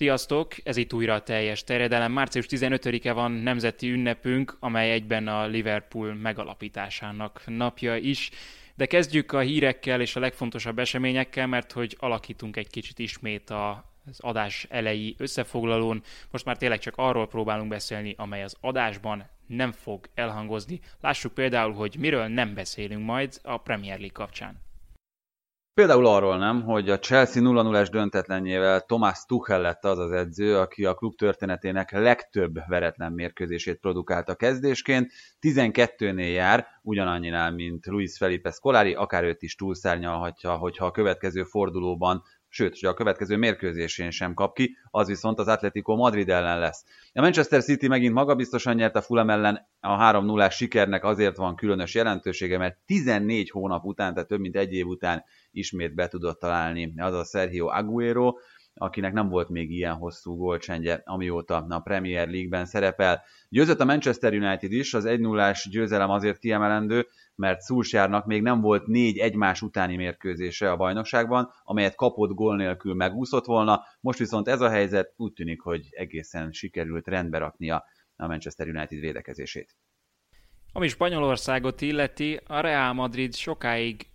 Sziasztok! Ez itt újra a teljes terjedelem. Március 15-e van nemzeti ünnepünk, amely egyben a Liverpool megalapításának napja is. De kezdjük a hírekkel és a legfontosabb eseményekkel, mert hogy alakítunk egy kicsit ismét a az adás elejé összefoglalón. Most már tényleg csak arról próbálunk beszélni, amely az adásban nem fog elhangozni. Lássuk például, hogy miről nem beszélünk majd a Premier League kapcsán. Például arról nem, hogy a Chelsea 0-0-es döntetlenjével Thomas Tuchel lett az az edző, aki a klub történetének legtöbb veretlen mérkőzését produkálta kezdésként. 12-nél jár, ugyanannyinál, mint Luis Felipe Scolari, akár őt is túlszárnyalhatja, hogyha a következő fordulóban sőt, hogy a következő mérkőzésén sem kap ki, az viszont az Atletico Madrid ellen lesz. A Manchester City megint magabiztosan nyert a Fulham ellen, a 3 0 sikernek azért van különös jelentősége, mert 14 hónap után, tehát több mint egy év után ismét be tudott találni az a Sergio Aguero, akinek nem volt még ilyen hosszú gólcsendje, amióta a Premier League-ben szerepel. Győzött a Manchester United is, az 1 0 győzelem azért kiemelendő, mert Szulsjárnak még nem volt négy egymás utáni mérkőzése a bajnokságban, amelyet kapott gól nélkül megúszott volna, most viszont ez a helyzet úgy tűnik, hogy egészen sikerült rendbe raknia a Manchester United védekezését. Ami Spanyolországot illeti, a Real Madrid sokáig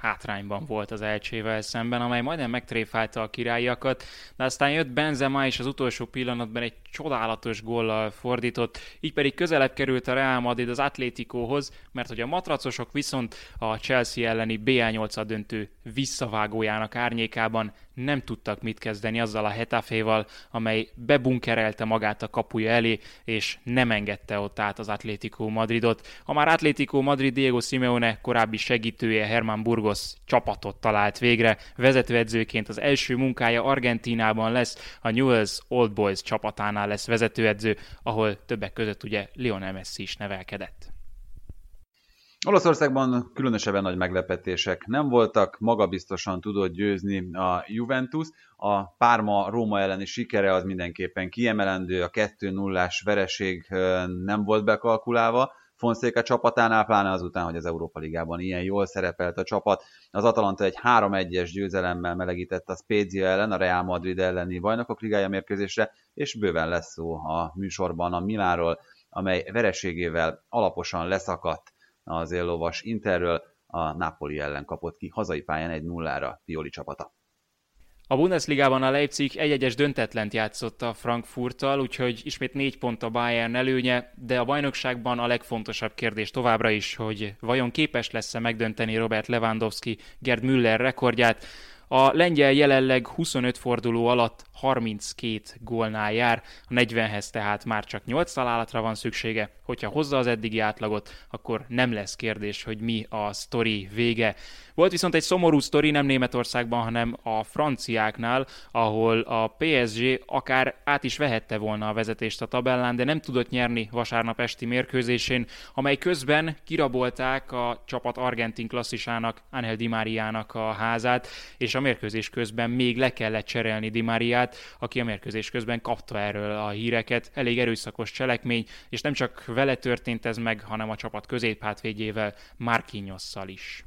hátrányban volt az elcsével szemben, amely majdnem megtréfálta a királyiakat, de aztán jött Benzema és az utolsó pillanatban egy csodálatos góllal fordított, így pedig közelebb került a Real Madrid az Atlétikóhoz, mert hogy a matracosok viszont a Chelsea elleni BA8 döntő visszavágójának árnyékában nem tudtak mit kezdeni azzal a Hetaféval, amely bebunkerelte magát a kapuja elé, és nem engedte ott át az Atlético Madridot. Ha már Atlético Madrid Diego Simeone korábbi segítője Herman Burgos csapatot talált végre, vezetőedzőként az első munkája Argentínában lesz, a Newell's Old Boys csapatánál lesz vezetőedző, ahol többek között ugye Lionel Messi is nevelkedett. Olaszországban különösebben nagy meglepetések nem voltak, magabiztosan tudott győzni a Juventus. A Párma Róma elleni sikere az mindenképpen kiemelendő, a 2-0-ás vereség nem volt bekalkulálva, Fonszéka csapatánál, pláne azután, hogy az Európa Ligában ilyen jól szerepelt a csapat. Az Atalanta egy 3-1-es győzelemmel melegített a Spezia ellen, a Real Madrid elleni bajnokok ligája mérkőzésre, és bőven lesz szó a műsorban a Miláról, amely vereségével alaposan leszakadt az éllovas Interről, a Napoli ellen kapott ki hazai pályán egy nullára Pioli csapata. A Bundesligában a Leipzig egy-egyes döntetlent játszott a Frankfurttal, úgyhogy ismét négy pont a Bayern előnye, de a bajnokságban a legfontosabb kérdés továbbra is, hogy vajon képes lesz-e megdönteni Robert Lewandowski Gerd Müller rekordját. A lengyel jelenleg 25 forduló alatt 32 gólnál jár, a 40-hez tehát már csak 8 találatra van szüksége. Hogyha hozza az eddigi átlagot, akkor nem lesz kérdés, hogy mi a sztori vége. Volt viszont egy szomorú sztori nem Németországban, hanem a franciáknál, ahol a PSG akár át is vehette volna a vezetést a tabellán, de nem tudott nyerni vasárnap esti mérkőzésén, amely közben kirabolták a csapat argentin klasszisának, Angel Di Mariának a házát, és a mérkőzés közben még le kellett cserélni Di Mariát, aki a mérkőzés közben kapta erről a híreket. Elég erőszakos cselekmény, és nem csak vele történt ez meg, hanem a csapat középhátvédjével, Marquinhosszal is.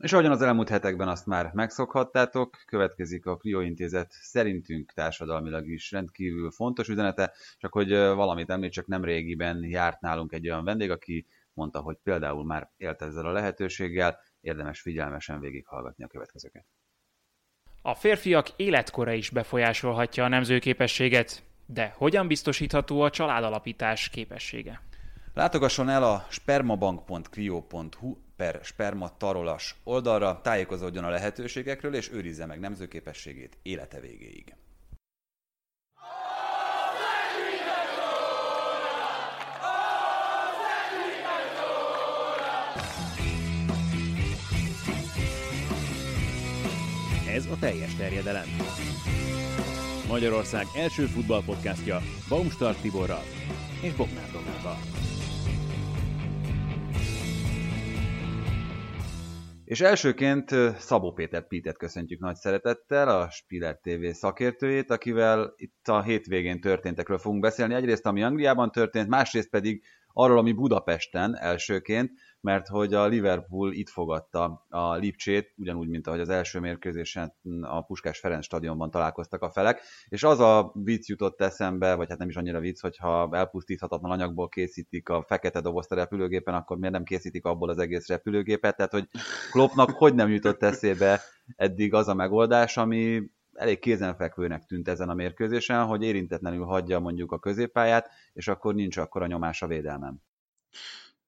És ahogyan az elmúlt hetekben azt már megszokhattátok, következik a Clio Intézet szerintünk társadalmilag is rendkívül fontos üzenete, csak hogy valamit említsek, nem régiben járt nálunk egy olyan vendég, aki mondta, hogy például már élt ezzel a lehetőséggel, érdemes figyelmesen végighallgatni a következőket. A férfiak életkora is befolyásolhatja a nemzőképességet, de hogyan biztosítható a családalapítás képessége? Látogasson el a spermabank.clio.hu per spermatarolas oldalra, tájékozódjon a lehetőségekről és őrizze meg nemzőképességét élete végéig. Ez a teljes terjedelem. Magyarország első futballpodcastja Baumstark Tiborral és Bognár Domával. És elsőként Szabó Péter Pítet köszöntjük nagy szeretettel, a Spiller TV szakértőjét, akivel itt a hétvégén történtekről fogunk beszélni. Egyrészt, ami Angliában történt, másrészt pedig arról, ami Budapesten elsőként, mert hogy a Liverpool itt fogadta a Lipcsét, ugyanúgy, mint ahogy az első mérkőzésen a Puskás Ferenc stadionban találkoztak a felek, és az a vicc jutott eszembe, vagy hát nem is annyira vicc, hogyha elpusztíthatatlan anyagból készítik a fekete dobozt a repülőgépen, akkor miért nem készítik abból az egész repülőgépet, tehát hogy Kloppnak hogy nem jutott eszébe eddig az a megoldás, ami elég kézenfekvőnek tűnt ezen a mérkőzésen, hogy érintetlenül hagyja mondjuk a középpályát, és akkor nincs akkor a nyomás a védelmem.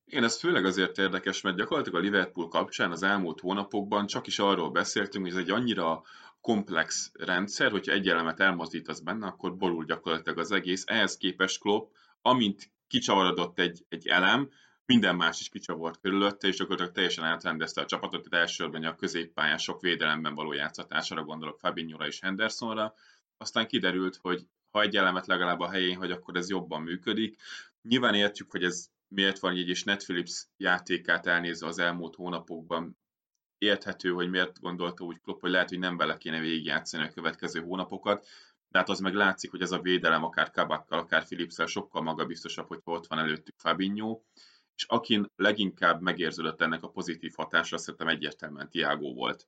Igen, ez főleg azért érdekes, mert gyakorlatilag a Liverpool kapcsán az elmúlt hónapokban csak is arról beszéltünk, hogy ez egy annyira komplex rendszer, hogyha egy elemet elmozdítasz benne, akkor borul gyakorlatilag az egész. Ehhez képest Klopp, amint kicsavarodott egy, egy elem, minden más is kicsavart körülötte, és gyakorlatilag teljesen átrendezte a csapatot, tehát elsősorban a középpályán sok védelemben való játszatására gondolok Fabinho-ra és Hendersonra. Aztán kiderült, hogy ha egy elemet legalább a helyén hogy akkor ez jobban működik. Nyilván értjük, hogy ez miért van így, és Netflix játékát elnézve az elmúlt hónapokban érthető, hogy miért gondolta úgy Klopp, hogy lehet, hogy nem vele kéne végigjátszani a következő hónapokat, de hát az meg látszik, hogy ez a védelem akár Kabakkal, akár Philipszel sokkal magabiztosabb, hogy ott van előttük Fabinho, és akin leginkább megérződött ennek a pozitív hatásra, szerintem egyértelműen Tiago volt.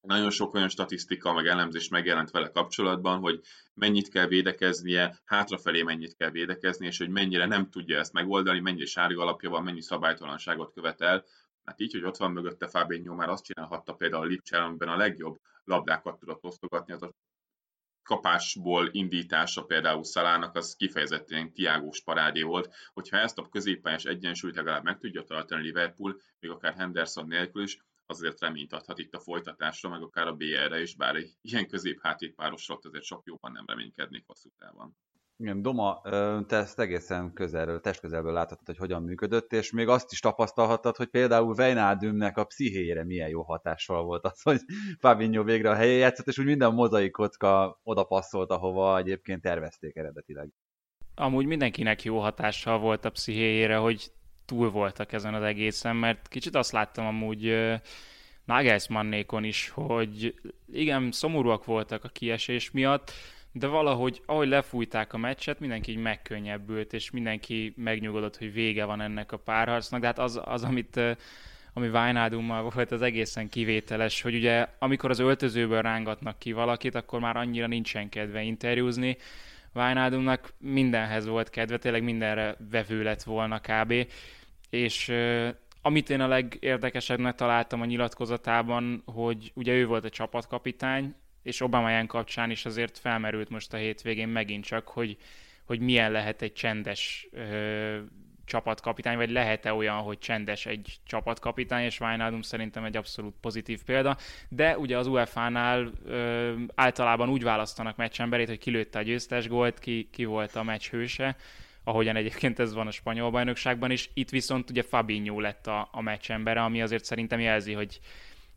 Nagyon sok olyan statisztika, meg elemzés megjelent vele kapcsolatban, hogy mennyit kell védekeznie, hátrafelé mennyit kell védekezni, és hogy mennyire nem tudja ezt megoldani, mennyi sárga alapja van, mennyi szabálytalanságot követel. Hát így, hogy ott van mögötte Fabinho, már azt csinálhatta például a Lipcse, a legjobb labdákat tudott osztogatni, az a kapásból indítása például Szalának az kifejezetten tiágós parádé volt, hogyha ezt a középpályás egyensúlyt legalább meg tudja tartani Liverpool, még akár Henderson nélkül is, azért reményt adhat itt a folytatásra, meg akár a BR-re is, bár egy ilyen közép párosra azért sok jobban nem reménykednék hosszú távon. Igen, Doma, te ezt egészen közelről, testközelből láthatod, hogy hogyan működött, és még azt is tapasztalhattad, hogy például Vejnádümnek a pszichéjére milyen jó hatással volt az, hogy Fabinho végre a helyén játszott, és úgy minden mozaik kocka oda passzolt, ahova egyébként tervezték eredetileg. Amúgy mindenkinek jó hatással volt a pszichéjére, hogy túl voltak ezen az egészen, mert kicsit azt láttam amúgy Nagelsmannékon is, hogy igen, szomorúak voltak a kiesés miatt, de valahogy, ahogy lefújták a meccset, mindenki így megkönnyebbült, és mindenki megnyugodott, hogy vége van ennek a párharcnak, de hát az, az amit ami Wijnaldummal volt, az egészen kivételes, hogy ugye amikor az öltözőből rángatnak ki valakit, akkor már annyira nincsen kedve interjúzni. Wijnaldumnak mindenhez volt kedve, tényleg mindenre vevő lett volna kb. És amit én a legérdekesebbnek találtam a nyilatkozatában, hogy ugye ő volt a csapatkapitány, és Obama kapcsán is azért felmerült most a hétvégén megint csak, hogy, hogy milyen lehet egy csendes ö, csapatkapitány, vagy lehet-e olyan, hogy csendes egy csapatkapitány, és Wijnaldum szerintem egy abszolút pozitív példa, de ugye az UEFA-nál ö, általában úgy választanak meccsemberét, hogy kilőtte a győztes gólt, ki, ki volt a meccs hőse, ahogyan egyébként ez van a spanyol bajnokságban is. Itt viszont ugye Fabinho lett a, a meccsembere, ami azért szerintem jelzi, hogy,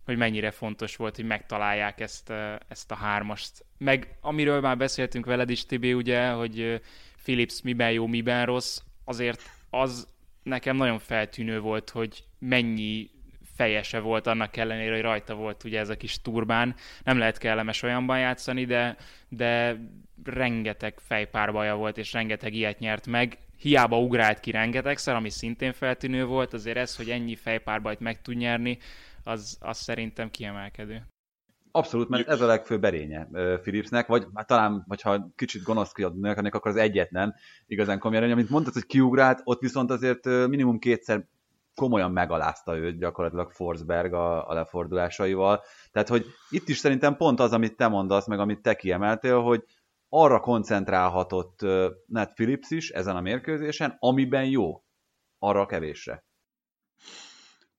hogy mennyire fontos volt, hogy megtalálják ezt, ezt a hármast. Meg amiről már beszéltünk veled is, Tibi, ugye, hogy Philips miben jó, miben rossz, azért az nekem nagyon feltűnő volt, hogy mennyi fejese volt annak ellenére, hogy rajta volt ugye ez a kis turbán. Nem lehet kellemes olyanban játszani, de, de rengeteg fejpárbaja volt, és rengeteg ilyet nyert meg. Hiába ugrált ki rengetegszer, ami szintén feltűnő volt, azért ez, hogy ennyi fejpárbajt meg tud nyerni, az, az szerintem kiemelkedő. Abszolút, mert ez a legfőbb erénye Philipsnek, vagy hát talán, hogyha kicsit gonoszkodnék, akkor az egyetlen igazán komoly erény, amit mondtad, hogy kiugrált, ott viszont azért minimum kétszer komolyan megalázta őt gyakorlatilag Forsberg a, a lefordulásaival. Tehát, hogy itt is szerintem pont az, amit te mondasz, meg amit te kiemeltél, hogy arra koncentrálhatott Ned Phillips is ezen a mérkőzésen, amiben jó, arra kevésre.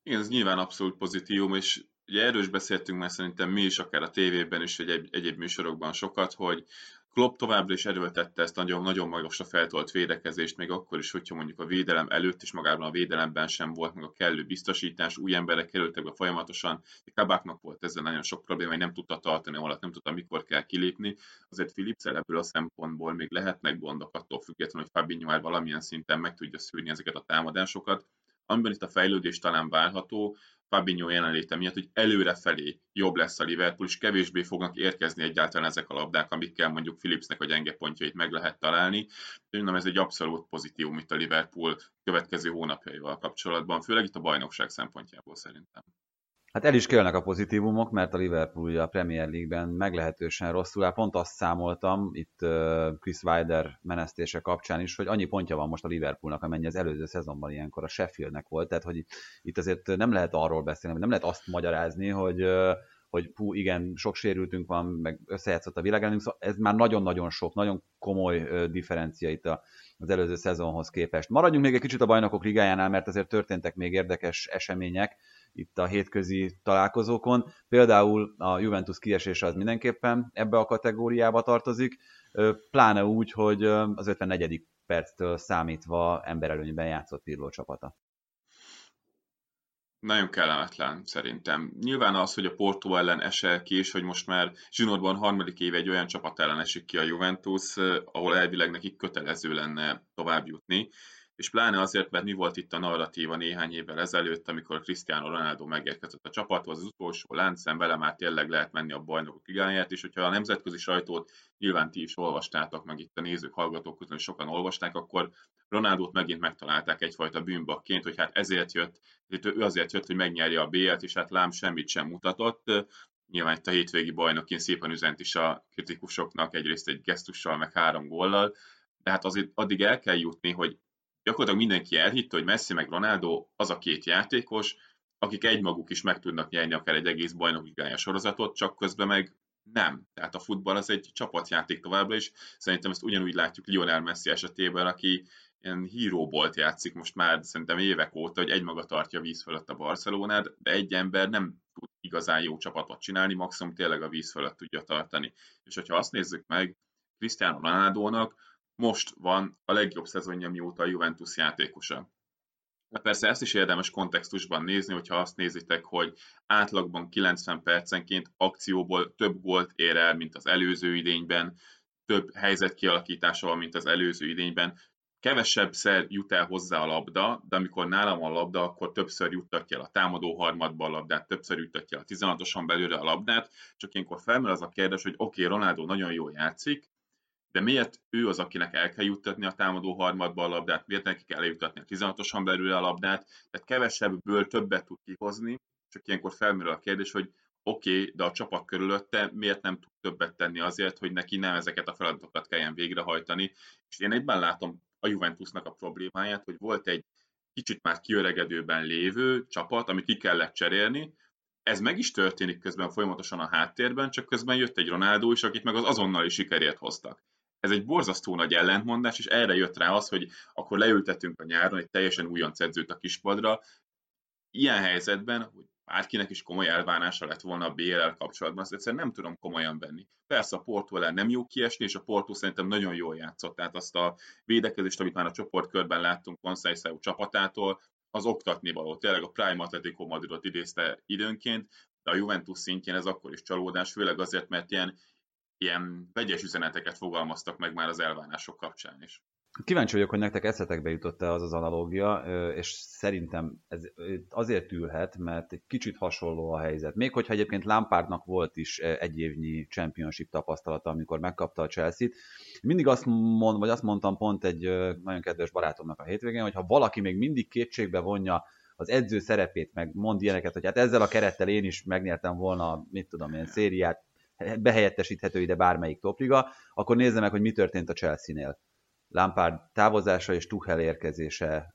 Igen, ez nyilván abszolút pozitívum, és ugye erről is beszéltünk már szerintem mi is, akár a tévében is, vagy egy, egyéb műsorokban sokat, hogy Klopp továbbra is erőltette ezt nagyon, nagyon magasra feltolt védekezést, még akkor is, hogyha mondjuk a védelem előtt is magában a védelemben sem volt meg a kellő biztosítás, új emberek kerültek be folyamatosan, Kabáknak volt ezzel nagyon sok probléma, hogy nem tudta tartani alatt, nem tudta, mikor kell kilépni. Azért Philips ebből a szempontból még lehetnek gondok attól függetlenül, hogy Fabinho már valamilyen szinten meg tudja szűrni ezeket a támadásokat, amiben itt a fejlődés talán várható, Fabinho jelenléte miatt, hogy előrefelé jobb lesz a Liverpool, és kevésbé fognak érkezni egyáltalán ezek a labdák, amikkel mondjuk Philipsnek a gyenge pontjait meg lehet találni. Mondom, ez egy abszolút pozitívum itt a Liverpool következő hónapjaival kapcsolatban, főleg itt a bajnokság szempontjából szerintem. Hát el is kellnek a pozitívumok, mert a Liverpool a Premier League-ben meglehetősen rosszul áll. Pont azt számoltam itt Chris Wilder menesztése kapcsán is, hogy annyi pontja van most a Liverpoolnak, amennyi az előző szezonban ilyenkor a Sheffieldnek volt. Tehát, hogy itt azért nem lehet arról beszélni, nem lehet azt magyarázni, hogy hogy hú, igen, sok sérültünk van, meg összejátszott a világelőnk, szóval ez már nagyon-nagyon sok, nagyon komoly differencia itt az előző szezonhoz képest. Maradjunk még egy kicsit a bajnokok ligájánál, mert azért történtek még érdekes események itt a hétközi találkozókon. Például a Juventus kiesése az mindenképpen ebbe a kategóriába tartozik, pláne úgy, hogy az 54. perctől számítva emberelőnyben játszott Pirlo csapata. Nagyon kellemetlen szerintem. Nyilván az, hogy a Porto ellen esel ki, és hogy most már zsinórban harmadik éve egy olyan csapat ellen esik ki a Juventus, ahol elvileg nekik kötelező lenne tovább jutni és pláne azért, mert mi volt itt a narratíva néhány évvel ezelőtt, amikor Cristiano Ronaldo megérkezett a csapathoz, az utolsó láncszem, vele már tényleg lehet menni a bajnokok ligáját, és hogyha a nemzetközi sajtót nyilván ti is olvastátok, meg itt a nézők, hallgatók közül sokan olvasták, akkor Ronaldót megint megtalálták egyfajta bűnbakként, hogy hát ezért jött, ő azért jött, hogy megnyerje a BL-t, és hát lám semmit sem mutatott. Nyilván itt a hétvégi bajnokin szépen üzent is a kritikusoknak, egyrészt egy gesztussal, meg három góllal, de hát azért addig el kell jutni, hogy gyakorlatilag mindenki elhitte, hogy Messi meg Ronaldo az a két játékos, akik egymaguk is meg tudnak nyerni akár egy egész bajnokligája sorozatot, csak közben meg nem. Tehát a futball az egy csapatjáték továbbra is. Szerintem ezt ugyanúgy látjuk Lionel Messi esetében, aki ilyen híróbolt játszik most már szerintem évek óta, hogy egymaga tartja a víz fölött a Barcelonát, de egy ember nem tud igazán jó csapatot csinálni, maximum tényleg a víz fölött tudja tartani. És hogyha azt nézzük meg, Cristiano Ronaldo-nak most van a legjobb szezonja mióta a Juventus játékosa. De persze ezt is érdemes kontextusban nézni, hogyha azt nézitek, hogy átlagban 90 percenként akcióból több gólt ér el, mint az előző idényben, több helyzet kialakítása mint az előző idényben, kevesebb szer jut el hozzá a labda, de amikor nálam a labda, akkor többször juttatja el a támadó harmadba a labdát, többször juttatja el a 16-oson belőle a labdát, csak ilyenkor felmerül az a kérdés, hogy oké, okay, Ronaldo nagyon jól játszik, de miért ő az, akinek el kell juttatni a támadó harmadba a labdát, miért neki kell eljuttatni a 16-oson belül a labdát, tehát kevesebbből többet tud kihozni, csak ilyenkor felmerül a kérdés, hogy oké, okay, de a csapat körülötte miért nem tud többet tenni azért, hogy neki nem ezeket a feladatokat kelljen végrehajtani. És én egyben látom a Juventusnak a problémáját, hogy volt egy kicsit már kiöregedőben lévő csapat, amit ki kellett cserélni, ez meg is történik közben folyamatosan a háttérben, csak közben jött egy Ronaldo is, akit meg az azonnali sikerért hoztak ez egy borzasztó nagy ellentmondás, és erre jött rá az, hogy akkor leültetünk a nyáron egy teljesen újonc edzőt a kispadra. Ilyen helyzetben, hogy bárkinek is komoly elvárása lett volna a BLL kapcsolatban, azt egyszerűen nem tudom komolyan venni. Persze a Porto ellen nem jó kiesni, és a Porto szerintem nagyon jól játszott, tehát azt a védekezést, amit már a csoportkörben láttunk Conceição csapatától, az oktatni való. Tényleg a Prime Atletico Madridot idézte időnként, de a Juventus szintjén ez akkor is csalódás, főleg azért, mert ilyen ilyen vegyes üzeneteket fogalmaztak meg már az elvárások kapcsán is. Kíváncsi vagyok, hogy nektek eszetekbe jutott-e az az analógia, és szerintem ez azért ülhet, mert egy kicsit hasonló a helyzet. Még hogyha egyébként Lampardnak volt is egy évnyi championship tapasztalata, amikor megkapta a Chelsea-t. Mindig azt, mond, vagy azt mondtam pont egy nagyon kedves barátomnak a hétvégén, hogy ha valaki még mindig kétségbe vonja az edző szerepét, meg mond ilyeneket, hogy hát ezzel a kerettel én is megnyertem volna, mit tudom én, szériát, behelyettesíthető ide bármelyik topliga, akkor nézze meg, hogy mi történt a Chelsea-nél. Lampard távozása és Tuchel érkezése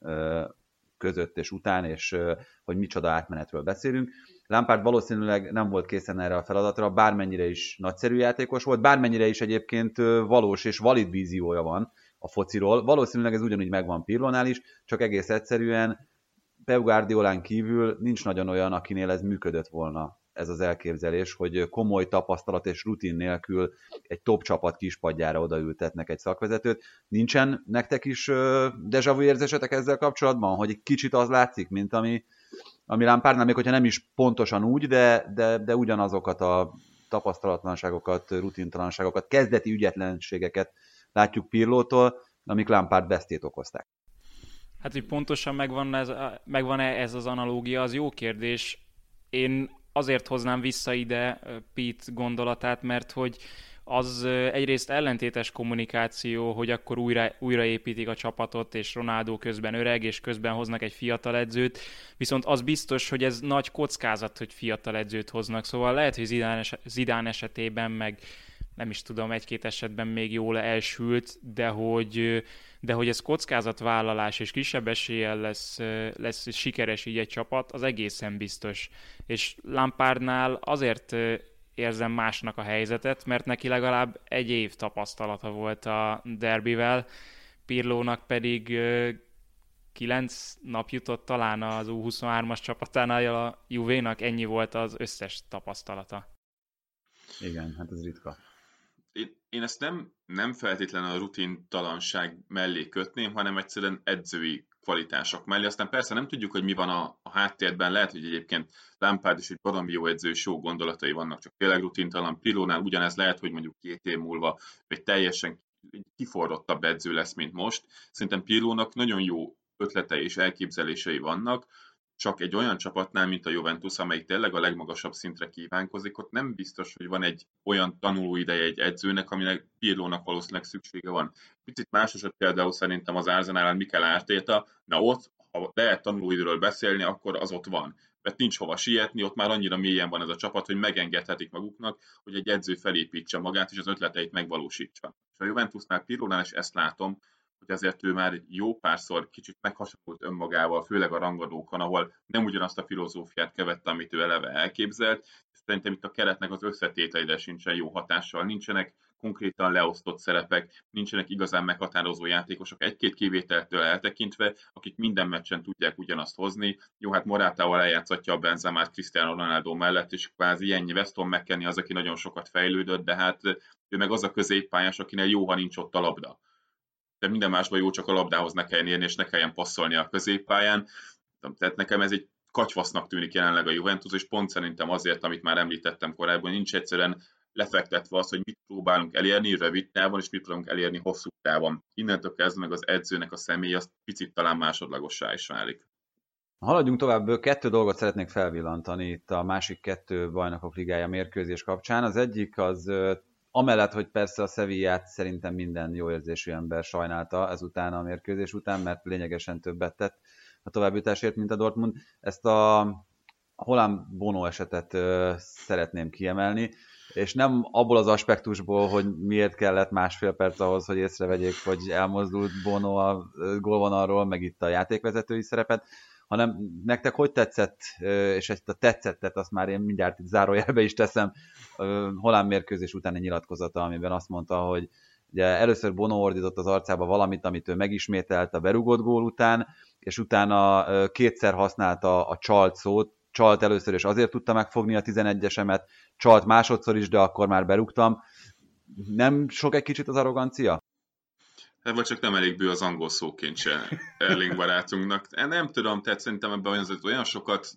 között és után, és hogy micsoda átmenetről beszélünk. Lampard valószínűleg nem volt készen erre a feladatra, bármennyire is nagyszerű játékos volt, bármennyire is egyébként valós és valid víziója van a fociról. Valószínűleg ez ugyanúgy megvan Pirlonál is, csak egész egyszerűen Pep Guardiolán kívül nincs nagyon olyan, akinél ez működött volna ez az elképzelés, hogy komoly tapasztalat és rutin nélkül egy top csapat kispadjára odaültetnek egy szakvezetőt. Nincsen nektek is deja vu érzésetek ezzel kapcsolatban, hogy egy kicsit az látszik, mint ami, ami Lampardnál, még hogyha nem is pontosan úgy, de, de, de ugyanazokat a tapasztalatlanságokat, rutintalanságokat, kezdeti ügyetlenségeket látjuk Pirlótól, amik Lampard vesztét okozták. Hát, hogy pontosan megvan ez, megvan-e ez az analógia, az jó kérdés. Én azért hoznám vissza ide Pete gondolatát, mert hogy az egyrészt ellentétes kommunikáció, hogy akkor újra, újraépítik a csapatot, és Ronaldo közben öreg, és közben hoznak egy fiatal edzőt, viszont az biztos, hogy ez nagy kockázat, hogy fiatal edzőt hoznak, szóval lehet, hogy Zidane, es- Zidane esetében meg nem is tudom, egy-két esetben még jól elsült, de hogy, de hogy ez kockázatvállalás és kisebb eséllyel lesz, lesz sikeres így egy csapat, az egészen biztos. És Lampardnál azért érzem másnak a helyzetet, mert neki legalább egy év tapasztalata volt a derbivel, Pirlónak pedig kilenc nap jutott talán az U23-as csapatánál, a Juvénak ennyi volt az összes tapasztalata. Igen, hát ez ritka én, ezt nem, nem feltétlenül a rutintalanság mellé kötném, hanem egyszerűen edzői kvalitások mellé. Aztán persze nem tudjuk, hogy mi van a, a háttérben, lehet, hogy egyébként Lampard is egy baromi jó edző, és jó gondolatai vannak, csak tényleg rutintalan. Pilónál ugyanez lehet, hogy mondjuk két év múlva egy teljesen kiforrottabb edző lesz, mint most. Szerintem Pilónak nagyon jó ötletei és elképzelései vannak, csak egy olyan csapatnál, mint a Juventus, amelyik tényleg a legmagasabb szintre kívánkozik, ott nem biztos, hogy van egy olyan tanulóideje egy edzőnek, aminek Pirlónak valószínűleg szüksége van. Picit más eset például szerintem az Arzenálán Mikel Ártéta, na ott, ha lehet tanulóidőről beszélni, akkor az ott van. Mert nincs hova sietni, ott már annyira mélyen van ez a csapat, hogy megengedhetik maguknak, hogy egy edző felépítse magát, és az ötleteit megvalósítsa. És a Juventusnál Pirlónál is ezt látom, hogy azért ő már jó párszor kicsit meghasonlult önmagával, főleg a rangadókon, ahol nem ugyanazt a filozófiát követte, amit ő eleve elképzelt. Szerintem itt a keretnek az összetételére sincsen jó hatással, nincsenek konkrétan leosztott szerepek, nincsenek igazán meghatározó játékosok, egy-két kivételtől eltekintve, akik minden meccsen tudják ugyanazt hozni. Jó, hát Morátával eljátszatja a Benzemát Cristiano Ronaldo mellett, és kvázi ennyi Weston McKennie az, aki nagyon sokat fejlődött, de hát ő meg az a középpályás, akinek jó, ha nincs ott a labda de minden másban jó, csak a labdához ne kelljen érni, és ne kelljen passzolni a középpályán. Tehát nekem ez egy kacsvasznak tűnik jelenleg a Juventus, és pont szerintem azért, amit már említettem korábban, nincs egyszerűen lefektetve az, hogy mit próbálunk elérni rövid távon, és mit próbálunk elérni hosszú távon. Innentől kezdve meg az edzőnek a személy, az picit talán másodlagossá is válik. Haladjunk tovább, kettő dolgot szeretnék felvillantani itt a másik kettő bajnokok ligája mérkőzés kapcsán. Az egyik az Amellett, hogy persze a Sevillát szerintem minden jó érzésű ember sajnálta ezután a mérkőzés után, mert lényegesen többet tett a továbbjutásért, mint a Dortmund. Ezt a Holland Bono esetet ö, szeretném kiemelni, és nem abból az aspektusból, hogy miért kellett másfél perc ahhoz, hogy észrevegyék, hogy elmozdult Bono a gólvonalról, meg itt a játékvezetői szerepet, hanem nektek hogy tetszett, és ezt a tetszettet azt már én mindjárt itt zárójelbe is teszem, Holland mérkőzés utáni nyilatkozata, amiben azt mondta, hogy ugye először Bono ordított az arcába valamit, amit ő megismételt a berugott gól után, és utána kétszer használta a csalt szót, csalt először, és azért tudta megfogni a 11-esemet, csalt másodszor is, de akkor már berúgtam. Nem sok egy kicsit az arrogancia? Hát vagy csak nem elég bő az angol szókincse Erling barátunknak. Nem tudom, tehát szerintem ebben olyan, olyan sokat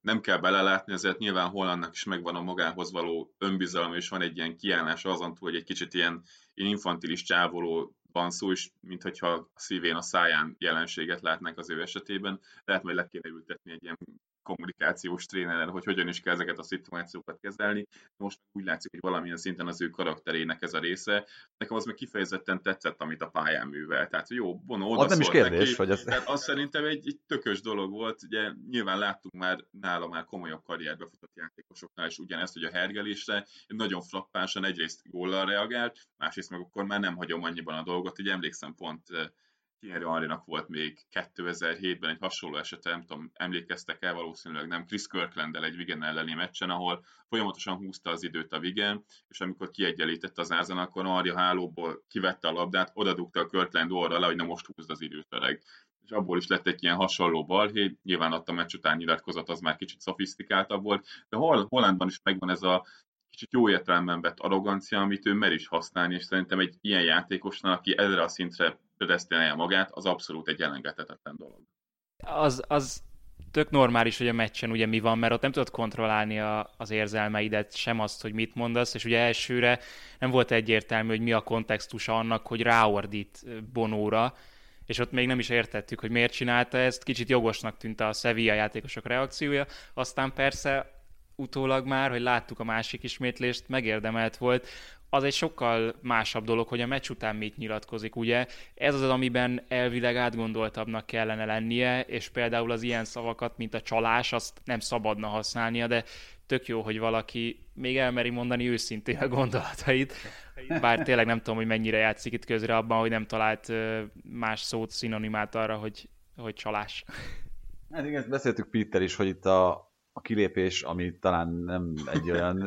nem kell belelátni, ezért nyilván Hollandnak is megvan a magához való önbizalom, és van egy ilyen kiállás azon túl, hogy egy kicsit ilyen, ilyen infantilis csávoló van szó, és mintha a szívén, a száján jelenséget látnánk az ő esetében. Lehet, hogy le kéne ültetni egy ilyen kommunikációs tréneren, hogy hogyan is kell ezeket a szituációkat kezelni. Most úgy látszik, hogy valamilyen szinten az ő karakterének ez a része. Nekem az meg kifejezetten tetszett, amit a pályán művel. Tehát jó, Bono oda az nem is kérdés, neki. hogy az... Tehát az szerintem egy, egy tökös dolog volt. Ugye nyilván láttuk már nála már komolyabb karrierbe futott játékosoknál is ugyanezt, hogy a hergelésre nagyon frappánsan egyrészt góllal reagált, másrészt meg akkor már nem hagyom annyiban a dolgot. Ugye emlékszem pont Thierry Henrynak volt még 2007-ben egy hasonló esete, nem tudom, emlékeztek el, valószínűleg nem, Chris kirkland egy Vigen elleni meccsen, ahol folyamatosan húzta az időt a Vigen, és amikor kiegyenlítette az ázan, akkor Henry a hálóból kivette a labdát, odadugta a Kirkland orra le, hogy na most húzd az időt öreg. És abból is lett egy ilyen hasonló balhé, nyilván ott a meccs után nyilatkozat az már kicsit szofisztikáltabb volt, de Hollandban is megvan ez a kicsit jó értelemben vett arrogancia, amit ő mer is használni, és szerintem egy ilyen játékosnál, aki erre a szintre predestinálja magát, az abszolút egy elengedhetetlen dolog. Az, az tök normális, hogy a meccsen ugye mi van, mert ott nem tudod kontrollálni a, az érzelmeidet, sem azt, hogy mit mondasz, és ugye elsőre nem volt egyértelmű, hogy mi a kontextusa annak, hogy ráordít Bonóra, és ott még nem is értettük, hogy miért csinálta ezt, kicsit jogosnak tűnt a Sevilla játékosok reakciója, aztán persze utólag már, hogy láttuk a másik ismétlést, megérdemelt volt. Az egy sokkal másabb dolog, hogy a meccs után mit nyilatkozik, ugye? Ez az, amiben elvileg átgondoltabbnak kellene lennie, és például az ilyen szavakat, mint a csalás, azt nem szabadna használnia, de tök jó, hogy valaki még elmeri mondani őszintén a gondolatait, bár tényleg nem tudom, hogy mennyire játszik itt közre abban, hogy nem talált más szót, szinonimát arra, hogy, hogy csalás. Hát igen, ezt beszéltük Peter is, hogy itt a, a kilépés, ami talán nem egy olyan,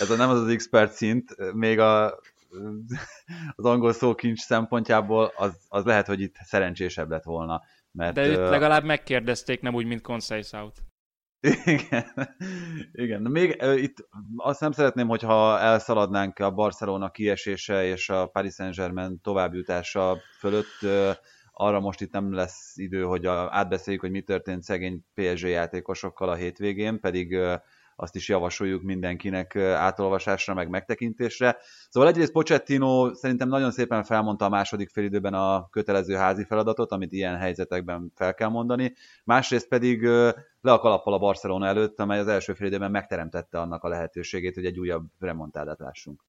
ez a nem az az expert szint, még a, az angol szókincs szempontjából az, az lehet, hogy itt szerencsésebb lett volna. Mert, De őt legalább megkérdezték, nem úgy, mint Conseil South. Igen, igen. De még itt azt nem szeretném, hogyha elszaladnánk a Barcelona kiesése és a Paris Saint-Germain továbbjutása fölött. Arra most itt nem lesz idő, hogy átbeszéljük, hogy mi történt szegény PSG játékosokkal a hétvégén, pedig azt is javasoljuk mindenkinek átolvasásra, meg megtekintésre. Szóval egyrészt Pochettino szerintem nagyon szépen felmondta a második félidőben a kötelező házi feladatot, amit ilyen helyzetekben fel kell mondani. Másrészt pedig le a kalappal a Barcelona előtt, amely az első félidőben megteremtette annak a lehetőségét, hogy egy újabb remontádát lássunk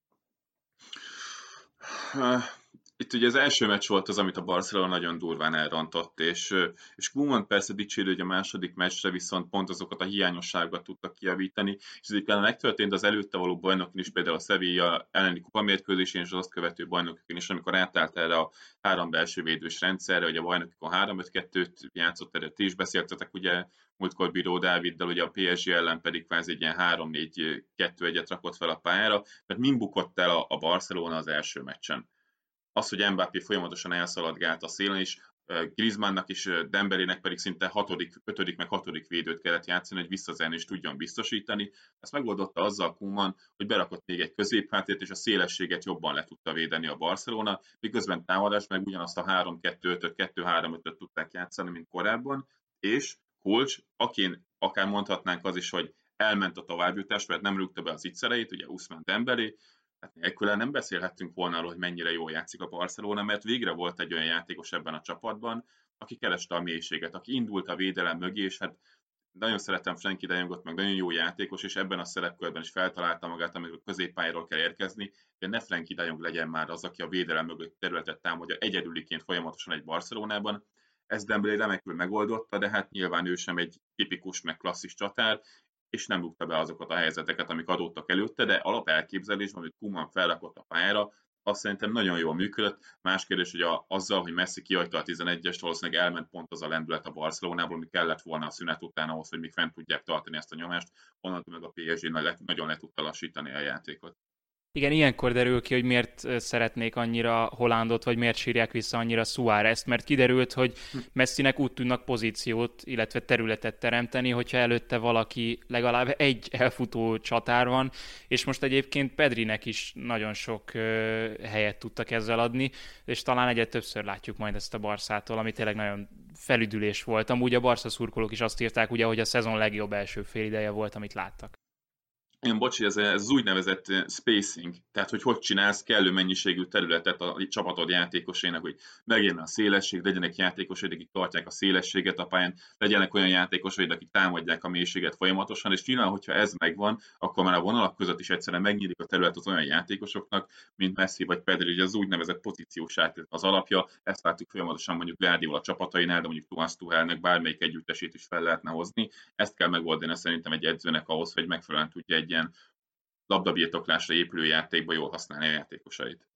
itt ugye az első meccs volt az, amit a Barcelona nagyon durván elrontott, és, és Koeman persze dicsérő, hogy a második meccsre viszont pont azokat a hiányosságokat tudtak kiavítani, és ez egyébként megtörtént az előtte való bajnokin is, például a Sevilla elleni kupamérkőzésén, és az azt követő bajnokokon is, amikor átállt erre a három belső védős rendszerre, hogy a bajnokokon 3-5-2-t játszott, erről ti is beszéltetek, ugye múltkor Bíró Dáviddal, ugye a PSG ellen pedig kvázi egy ilyen 3-4-2-1-et rakott fel a pályára, mert min bukott el a, a Barcelona az első meccsen az, hogy Mbappé folyamatosan elszaladgált a szélen, és Griezmannnak és Demberének pedig szinte hatodik, ötödik meg hatodik védőt kellett játszani, hogy visszazelni és tudjon biztosítani. Ezt megoldotta azzal Kuman, hogy berakott még egy középhátért, és a szélességet jobban le tudta védeni a Barcelona, miközben támadás meg ugyanazt a 3-2-5-öt, 2-3-5-öt tudták játszani, mint korábban, és Kulcs, akin akár mondhatnánk az is, hogy elment a továbbjutás, mert nem rúgta be az ittszereit, ugye Usman Dembélé, hát nélküle nem beszélhettünk volna arról, hogy mennyire jól játszik a Barcelona, mert végre volt egy olyan játékos ebben a csapatban, aki kereste a mélységet, aki indult a védelem mögé, és hát nagyon szeretem Frankie de Jongot, meg nagyon jó játékos, és ebben a szerepkörben is feltalálta magát, amikor középpályáról kell érkezni, de ne Frankie de Jong legyen már az, aki a védelem mögött területet támadja egyedüliként folyamatosan egy Barcelonában. Ez Dembélé remekül megoldotta, de hát nyilván ő sem egy tipikus, meg klasszis csatár, és nem rúgta be azokat a helyzeteket, amik adottak előtte, de alapelképzelés, amit Kuman felrakott a pályára, azt szerintem nagyon jól működött. Más kérdés, hogy a, azzal, hogy Messi kihagyta a 11-est, valószínűleg elment pont az a lendület a Barcelonából, ami kellett volna a szünet után ahhoz, hogy még fent tudják tartani ezt a nyomást, onnantól meg a PSG nagyon le tudta lassítani a játékot. Igen, ilyenkor derül ki, hogy miért szeretnék annyira Hollandot, vagy miért sírják vissza annyira Suárez-t, mert kiderült, hogy Messinek úgy tudnak pozíciót, illetve területet teremteni, hogyha előtte valaki legalább egy elfutó csatár van, és most egyébként Pedrinek is nagyon sok helyet tudtak ezzel adni, és talán egyet többször látjuk majd ezt a Barszától, ami tényleg nagyon felüdülés volt. Amúgy a Barca szurkolók is azt írták, ugye, hogy a szezon legjobb első fél ideje volt, amit láttak én bocsi, ez, ez az úgynevezett eh, spacing, tehát hogy hogy csinálsz kellő mennyiségű területet a csapatod játékosének, hogy megjelenjen a szélesség, legyenek játékosaid, akik tartják a szélességet a pályán, legyenek olyan játékosaid, akik támadják a mélységet folyamatosan, és nyilván, hogyha ez megvan, akkor már a vonalak között is egyszerűen megnyílik a terület az olyan játékosoknak, mint Messi vagy Pedri, hogy az úgynevezett pozíciós az alapja, ezt látjuk folyamatosan mondjuk Guardiola csapatainál, de mondjuk Thomas Tuchelnek bármelyik együttesét is fel lehetne hozni. Ezt kell megoldani szerintem egy edzőnek ahhoz, hogy megfelelően tudja egy ilyen labdabirtoklásra épülő játékba jól használni a játékosait.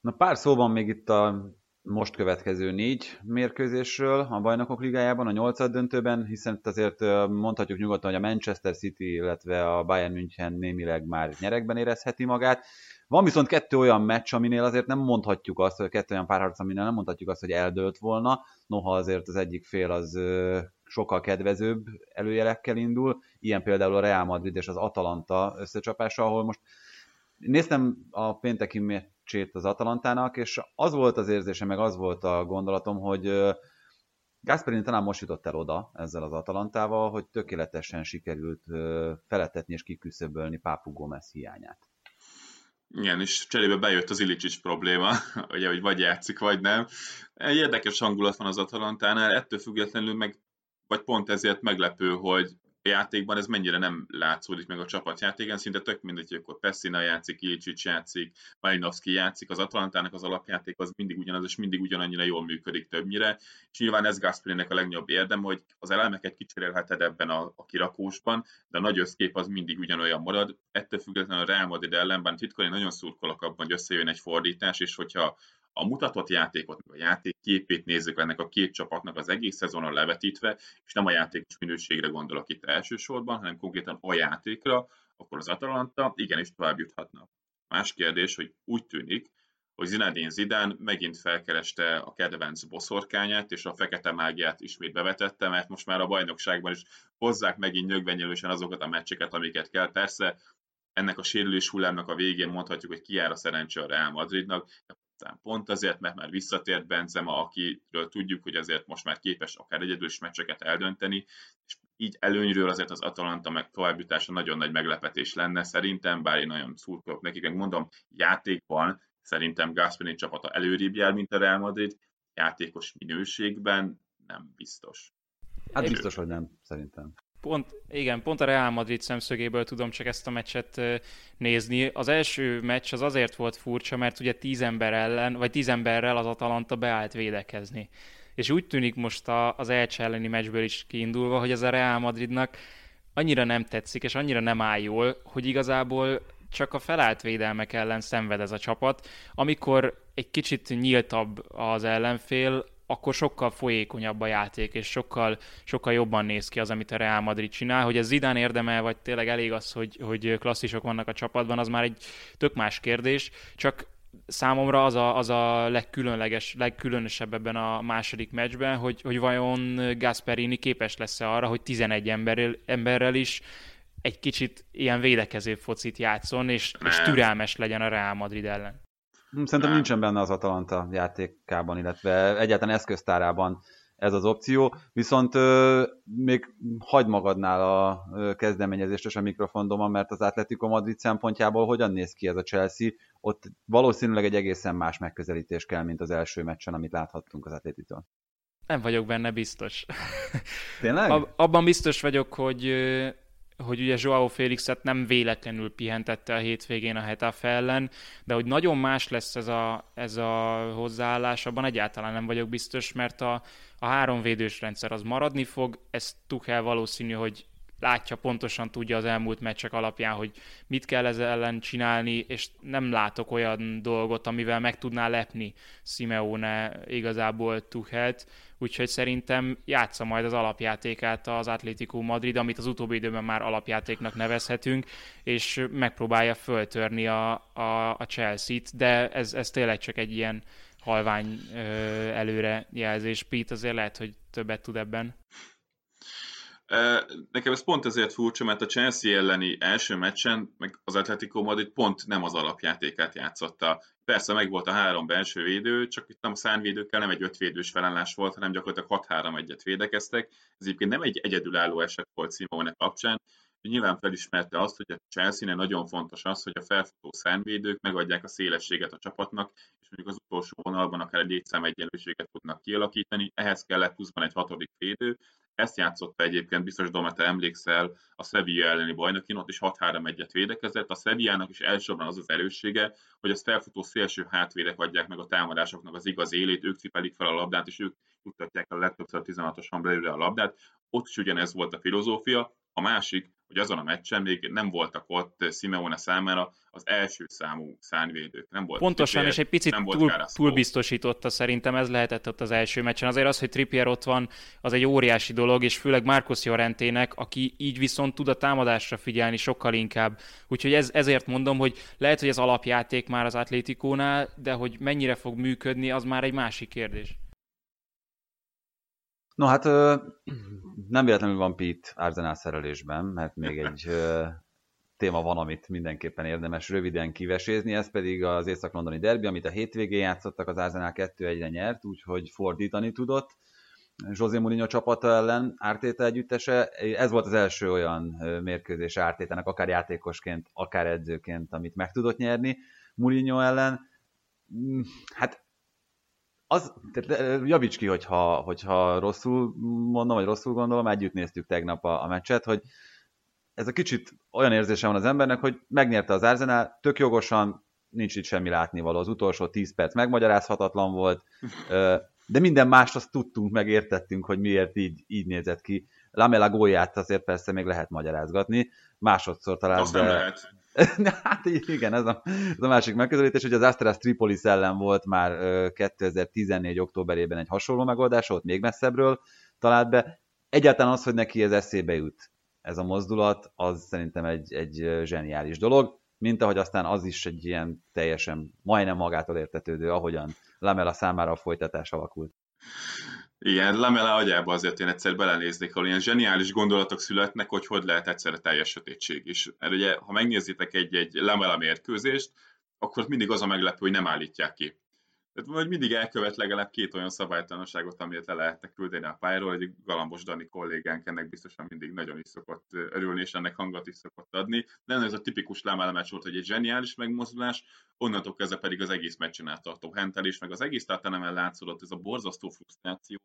Na pár szó van még itt a most következő négy mérkőzésről a bajnokok ligájában, a nyolcad döntőben, hiszen azért mondhatjuk nyugodtan, hogy a Manchester City, illetve a Bayern München némileg már nyerekben érezheti magát. Van viszont kettő olyan meccs, aminél azért nem mondhatjuk azt, hogy kettő olyan párharc, aminél nem mondhatjuk azt, hogy eldőlt volna, noha azért az egyik fél az sokkal kedvezőbb előjelekkel indul, ilyen például a Real Madrid és az Atalanta összecsapása, ahol most néztem a pénteki meccsét az Atalantának, és az volt az érzése, meg az volt a gondolatom, hogy Gasperini talán most jutott el oda ezzel az Atalantával, hogy tökéletesen sikerült felettetni és kiküszöbölni Pápu Gomez hiányát. Igen, és cserébe bejött az Ilicsics probléma, ugye, hogy vagy játszik, vagy nem. Egy érdekes hangulat van az Atalantánál, ettől függetlenül meg, vagy pont ezért meglepő, hogy játékban ez mennyire nem látszódik meg a csapatjátéken, szinte tök mindegy, hogy akkor Pessina játszik, Ilicic játszik, Malinowski játszik, az Atalantának az alapjáték az mindig ugyanaz, és mindig ugyanannyira jól működik többnyire, és nyilván ez Gasperinek a legnagyobb érdem, hogy az elemeket kicserélheted ebben a, a kirakósban, de a nagy összkép az mindig ugyanolyan marad. Ettől függetlenül a Real Madrid ellenben titkon nagyon szurkolok abban, hogy összejön egy fordítás, és hogyha a mutatott játékot, a játék képét nézzük ennek a két csapatnak az egész szezonon levetítve, és nem a játékos minőségre gondolok itt elsősorban, hanem konkrétan a játékra, akkor az Atalanta igenis tovább juthatna. Más kérdés, hogy úgy tűnik, hogy Zinedine Zidane megint felkereste a kedvenc boszorkányát, és a fekete mágiát ismét bevetette, mert most már a bajnokságban is hozzák megint nyögvenyelősen azokat a meccseket, amiket kell. Persze ennek a sérülés hullámnak a végén mondhatjuk, hogy kiár a szerencse a Real Madridnak, de aztán pont azért, mert már visszatért Benzema, akiről tudjuk, hogy azért most már képes akár egyedülis meccseket eldönteni, és így előnyről azért az Atalanta meg továbbjutása nagyon nagy meglepetés lenne szerintem, bár én nagyon szurkolok nekik, meg mondom, játékban szerintem Gasperini csapata előrébb jár, mint a Real Madrid, játékos minőségben nem biztos. Hát biztos, hogy nem, szerintem. Pont, igen, pont a Real Madrid szemszögéből tudom csak ezt a meccset nézni. Az első meccs az azért volt furcsa, mert ugye tíz ember ellen, vagy tíz emberrel az Atalanta beállt védekezni. És úgy tűnik most a, az Elche elleni meccsből is kiindulva, hogy ez a Real Madridnak annyira nem tetszik, és annyira nem áll jól, hogy igazából csak a felállt védelmek ellen szenved ez a csapat. Amikor egy kicsit nyíltabb az ellenfél, akkor sokkal folyékonyabb a játék, és sokkal, sokkal jobban néz ki az, amit a Real Madrid csinál. Hogy ez Zidane érdemel, vagy tényleg elég az, hogy, hogy klasszisok vannak a csapatban, az már egy tök más kérdés. Csak számomra az a, az a legkülönleges, legkülönösebb ebben a második meccsben, hogy, hogy vajon Gasperini képes lesz-e arra, hogy 11 emberrel, emberrel is egy kicsit ilyen védekező focit játszon, és, és türelmes legyen a Real Madrid ellen. Szerintem nincsen benne az Atalanta játékában, illetve egyáltalán eszköztárában ez az opció, viszont ö, még hagyd magadnál a ö, kezdeményezést a mikrofondomon, mert az Atletico Madrid szempontjából hogyan néz ki ez a Chelsea? Ott valószínűleg egy egészen más megközelítés kell, mint az első meccsen, amit láthattunk az Atletitől. Nem vagyok benne biztos. Tényleg? Ab- abban biztos vagyok, hogy hogy ugye Joao Félixet nem véletlenül pihentette a hétvégén a Hetafe ellen, de hogy nagyon más lesz ez a, ez a hozzáállás, abban egyáltalán nem vagyok biztos, mert a, a három védős rendszer az maradni fog, ez Tuchel valószínű, hogy látja, pontosan tudja az elmúlt meccsek alapján, hogy mit kell ezzel ellen csinálni, és nem látok olyan dolgot, amivel meg tudná lepni Simeone igazából Tuchelt, úgyhogy szerintem játsza majd az alapjátékát az Atlético Madrid, amit az utóbbi időben már alapjátéknak nevezhetünk, és megpróbálja föltörni a, a, a Chelsea-t, de ez, ez tényleg csak egy ilyen halvány előrejelzés. Pete azért lehet, hogy többet tud ebben. Nekem ez pont ezért furcsa, mert a Chelsea elleni első meccsen, meg az Atletico Madrid pont nem az alapjátékát játszotta. Persze meg volt a három belső védő, csak itt nem a szárnyvédőkkel nem egy ötvédős felállás volt, hanem gyakorlatilag 6-3-1-et védekeztek. Ez egyébként nem egy egyedülálló eset volt Simone kapcsán, nyilván felismerte azt, hogy a chelsea nagyon fontos az, hogy a felfutó szárnyvédők megadják a szélességet a csapatnak, és mondjuk az utolsó vonalban akár egy létszám egyenlőséget tudnak kialakítani, ehhez kellett pluszban egy hatodik védő, ezt játszotta egyébként, biztos Domete emlékszel a Sevilla elleni bajnokin, ott is 6-3-1-et védekezett. A Sevillának is elsősorban az az erőssége, hogy az felfutó szélső hátvédek adják meg a támadásoknak az igaz élét, ők cipelik fel a labdát, és ők juttatják a legtöbbször 16-osan belőle a labdát. Ott is ugyanez volt a filozófia. A másik, hogy azon a meccsen még nem voltak ott Simeone számára az első számú szárnyvédők. Nem volt Pontosan, Trippier, és egy picit nem túl, túlbiztosította szerintem, ez lehetett ott az első meccsen. Azért az, hogy Trippier ott van, az egy óriási dolog, és főleg Marcos Jorentének, aki így viszont tud a támadásra figyelni sokkal inkább. Úgyhogy ez, ezért mondom, hogy lehet, hogy az alapjáték már az Atlétikónál, de hogy mennyire fog működni, az már egy másik kérdés. No hát nem véletlenül van Pete Arsenal szerelésben, mert még egy téma van, amit mindenképpen érdemes röviden kivesézni, ez pedig az észak-londoni derbi, amit a hétvégén játszottak, az Arsenal 2-1-re nyert, úgyhogy fordítani tudott. José Mourinho csapata ellen Ártéta együttese. Ez volt az első olyan mérkőzés Ártétának, akár játékosként, akár edzőként, amit meg tudott nyerni. Mourinho ellen. Mm, hát az, tehát javíts ki, hogyha, hogyha rosszul mondom, vagy rosszul gondolom, együtt néztük tegnap a, a meccset, hogy ez a kicsit olyan érzése van az embernek, hogy megnyerte az Arsenal, tök jogosan, nincs itt semmi látnivaló. Az utolsó 10 perc megmagyarázhatatlan volt, de minden mást azt tudtunk, megértettünk, hogy miért így, így nézett ki. Lamela gólját azért persze még lehet magyarázgatni, másodszor talán. Azt de... nem lehet. hát igen, ez a, ez a másik megközelítés, hogy az Astras Tripolis ellen volt már 2014. októberében egy hasonló megoldás, ott még messzebbről talált be. Egyáltalán az, hogy neki ez eszébe jut, ez a mozdulat, az szerintem egy, egy zseniális dolog, mint ahogy aztán az is egy ilyen teljesen majdnem magától értetődő, ahogyan Lamela számára a folytatás alakult. Igen, Lamela agyába azért én egyszer belenéznék, ahol ilyen zseniális gondolatok születnek, hogy hogy lehet egyszerre teljes sötétség is. Mert ugye, ha megnézitek egy-egy Lamela mérkőzést, akkor mindig az a meglepő, hogy nem állítják ki. Tehát vagy mindig elkövet legalább két olyan szabálytalanságot, amit le lehetne küldeni a pályáról, egy Galambos Dani kollégánk ennek biztosan mindig nagyon is szokott örülni, és ennek hangot is szokott adni. De ez a tipikus lámelemes volt, hogy egy zseniális megmozdulás, onnantól kezdve pedig az egész meccsen áttartó hentelés, meg az egész nem látszódott ez a borzasztó frusztráció,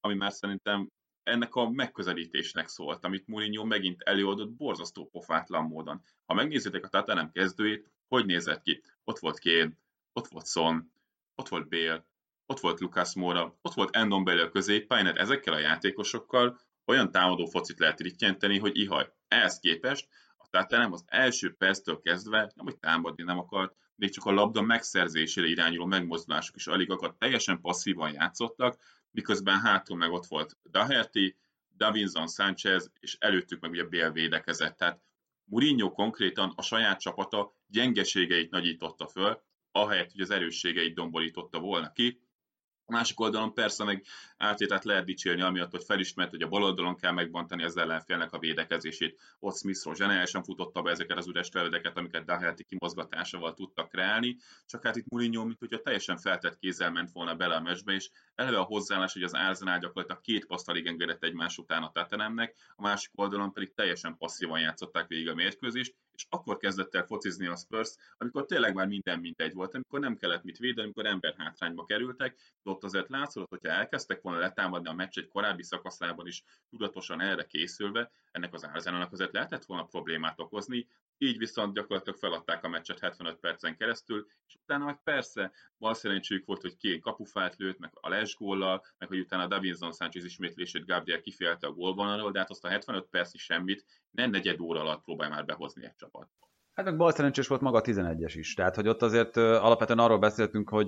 ami már szerintem ennek a megközelítésnek szólt, amit Mourinho megint előadott borzasztó pofátlan módon. Ha megnézitek a Tatanem kezdőjét, hogy nézett ki? Ott volt Kén, ott volt Son, ott volt Bél, ott volt Lucas Moura, ott volt Endon belül a középpályán, hát ezekkel a játékosokkal olyan támadó focit lehet rittyenteni, hogy ihaj. Ehhez képest a Tottenham az első perctől kezdve nem, hogy támadni nem akart, még csak a labda megszerzésére irányuló megmozdulások is alig akart, teljesen passzívan játszottak, miközben hátul meg ott volt Daherty, Davinson Sanchez, és előttük meg ugye Bél védekezett. Tehát Mourinho konkrétan a saját csapata gyengeségeit nagyította föl, ahelyett, hogy az erősségeit domborította volna ki. A másik oldalon persze meg áttétát lehet dicsérni, amiatt, hogy felismert, hogy a bal oldalon kell megbontani az ellenfélnek a védekezését. Ott Smithról zseniálisan futotta be ezeket az üres területeket, amiket Daherty kimozgatásával tudtak kreálni, csak hát itt Mourinho, mint hogyha teljesen feltett kézzel ment volna bele a meccsbe, és eleve a hozzáállás, hogy az Arsenal gyakorlatilag két paszt alig engedett egymás után a Tottenhamnek, a másik oldalon pedig teljesen passzívan játszották végig a mérkőzést, és akkor kezdett el focizni a Spurs, amikor tényleg már minden mindegy volt, amikor nem kellett mit védeni, amikor ember hátrányba kerültek, de ott azért látszott, hogyha elkezdtek volna letámadni a meccs egy korábbi szakaszában is tudatosan erre készülve, ennek az Arsenalnak azért lehetett volna problémát okozni, így viszont gyakorlatilag feladták a meccset 75 percen keresztül, és utána meg persze bal szerencséjük volt, hogy két kapufát lőtt, meg a Les góllal, meg hogy utána Davinson Sánchez ismétlését Gabriel kifélte a gólvonalról, de hát azt a 75 perc is semmit, nem negyed óra alatt próbál már behozni egy csapat. Hát meg bal szerencsés volt maga a 11-es is. Tehát, hogy ott azért alapvetően arról beszéltünk, hogy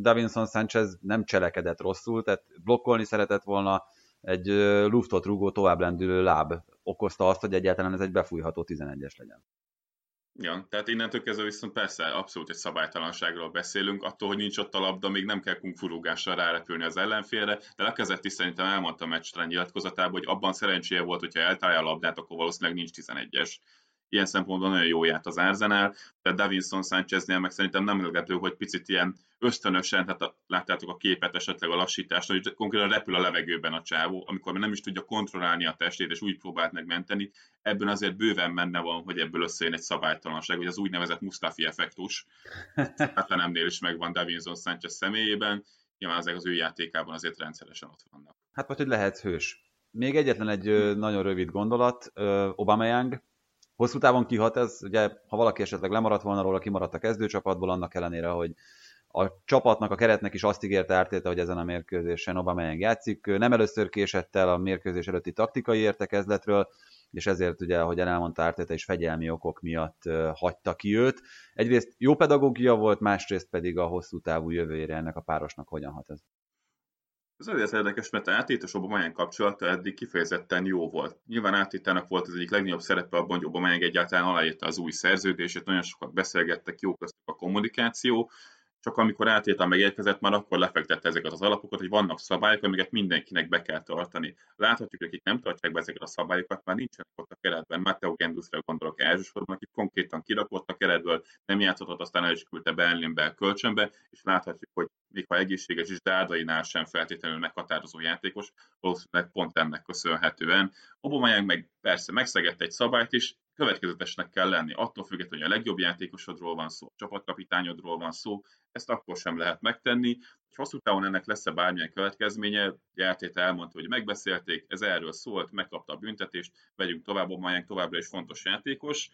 Davinson Sanchez nem cselekedett rosszul, tehát blokkolni szeretett volna, egy luftot rúgó, tovább lendülő láb okozta azt, hogy egyáltalán ez egy befújható 11-es legyen. Ja, tehát innentől kezdve viszont persze abszolút egy szabálytalanságról beszélünk, attól, hogy nincs ott a labda, még nem kell kungfurúgással rárepülni az ellenfélre, de Lekezett is szerintem elmondta a meccsre nyilatkozatában, hogy abban szerencséje volt, hogyha eltalálja a labdát, akkor valószínűleg nincs 11-es ilyen szempontból nagyon jó járt az Arsenal, tehát Davinson Sáncheznél meg szerintem nem meglepő, hogy picit ilyen ösztönösen, tehát láttátok a képet esetleg a lassítást, hogy konkrétan repül a levegőben a csávó, amikor nem is tudja kontrollálni a testét, és úgy próbált megmenteni, ebben azért bőven menne van, hogy ebből összejön egy szabálytalanság, hogy az úgynevezett Mustafi effektus, hát nemnél is megvan Davinson Sanchez személyében, nyilván ezek az ő játékában azért rendszeresen ott vannak. Hát vagy, hogy lehet hős. Még egyetlen egy nagyon rövid gondolat, Obama Young, Hosszú távon kihat ez, ugye, ha valaki esetleg lemaradt volna róla, kimaradt a kezdőcsapatból, annak ellenére, hogy a csapatnak, a keretnek is azt ígérte Ártéta, hogy ezen a mérkőzésen Aubameyang játszik. Nem először késett el a mérkőzés előtti taktikai értekezletről, és ezért ugye, ahogy elmondta Ártéta is fegyelmi okok miatt hagyta ki őt. Egyrészt jó pedagógia volt, másrészt pedig a hosszú távú jövőjére ennek a párosnak hogyan hat ez. Ez azért érdekes, mert a Átét és Aubameyang kapcsolata eddig kifejezetten jó volt. Nyilván Átétának volt az egyik legnagyobb szerepe abban, hogy Aubameyang egyáltalán aláírta az új szerződését, nagyon sokat beszélgettek, jó köztük a kommunikáció, csak amikor átélta megérkezett, már akkor lefektette ezeket az alapokat, hogy vannak szabályok, amiket mindenkinek be kell tartani. Láthatjuk, hogy akik nem tartják be ezeket a szabályokat, már nincsenek ott a keretben. Matteo Gendusra gondolok elsősorban, aki konkrétan kirakott a keretből, nem játszhatott, aztán el is küldte Berlinbe kölcsönbe, és láthatjuk, hogy még ha egészséges is Dárdainál sem feltétlenül meghatározó játékos, valószínűleg pont ennek köszönhetően. Obományánk meg persze megszegett egy szabályt is, következetesnek kell lenni. Attól függetlenül, hogy a legjobb játékosodról van szó, a csapatkapitányodról van szó, ezt akkor sem lehet megtenni. És hosszú távon ennek lesz-e bármilyen következménye, Jártéte elmondta, hogy megbeszélték, ez erről szólt, megkapta a büntetést, vegyünk tovább, Obayang továbbra is fontos játékos.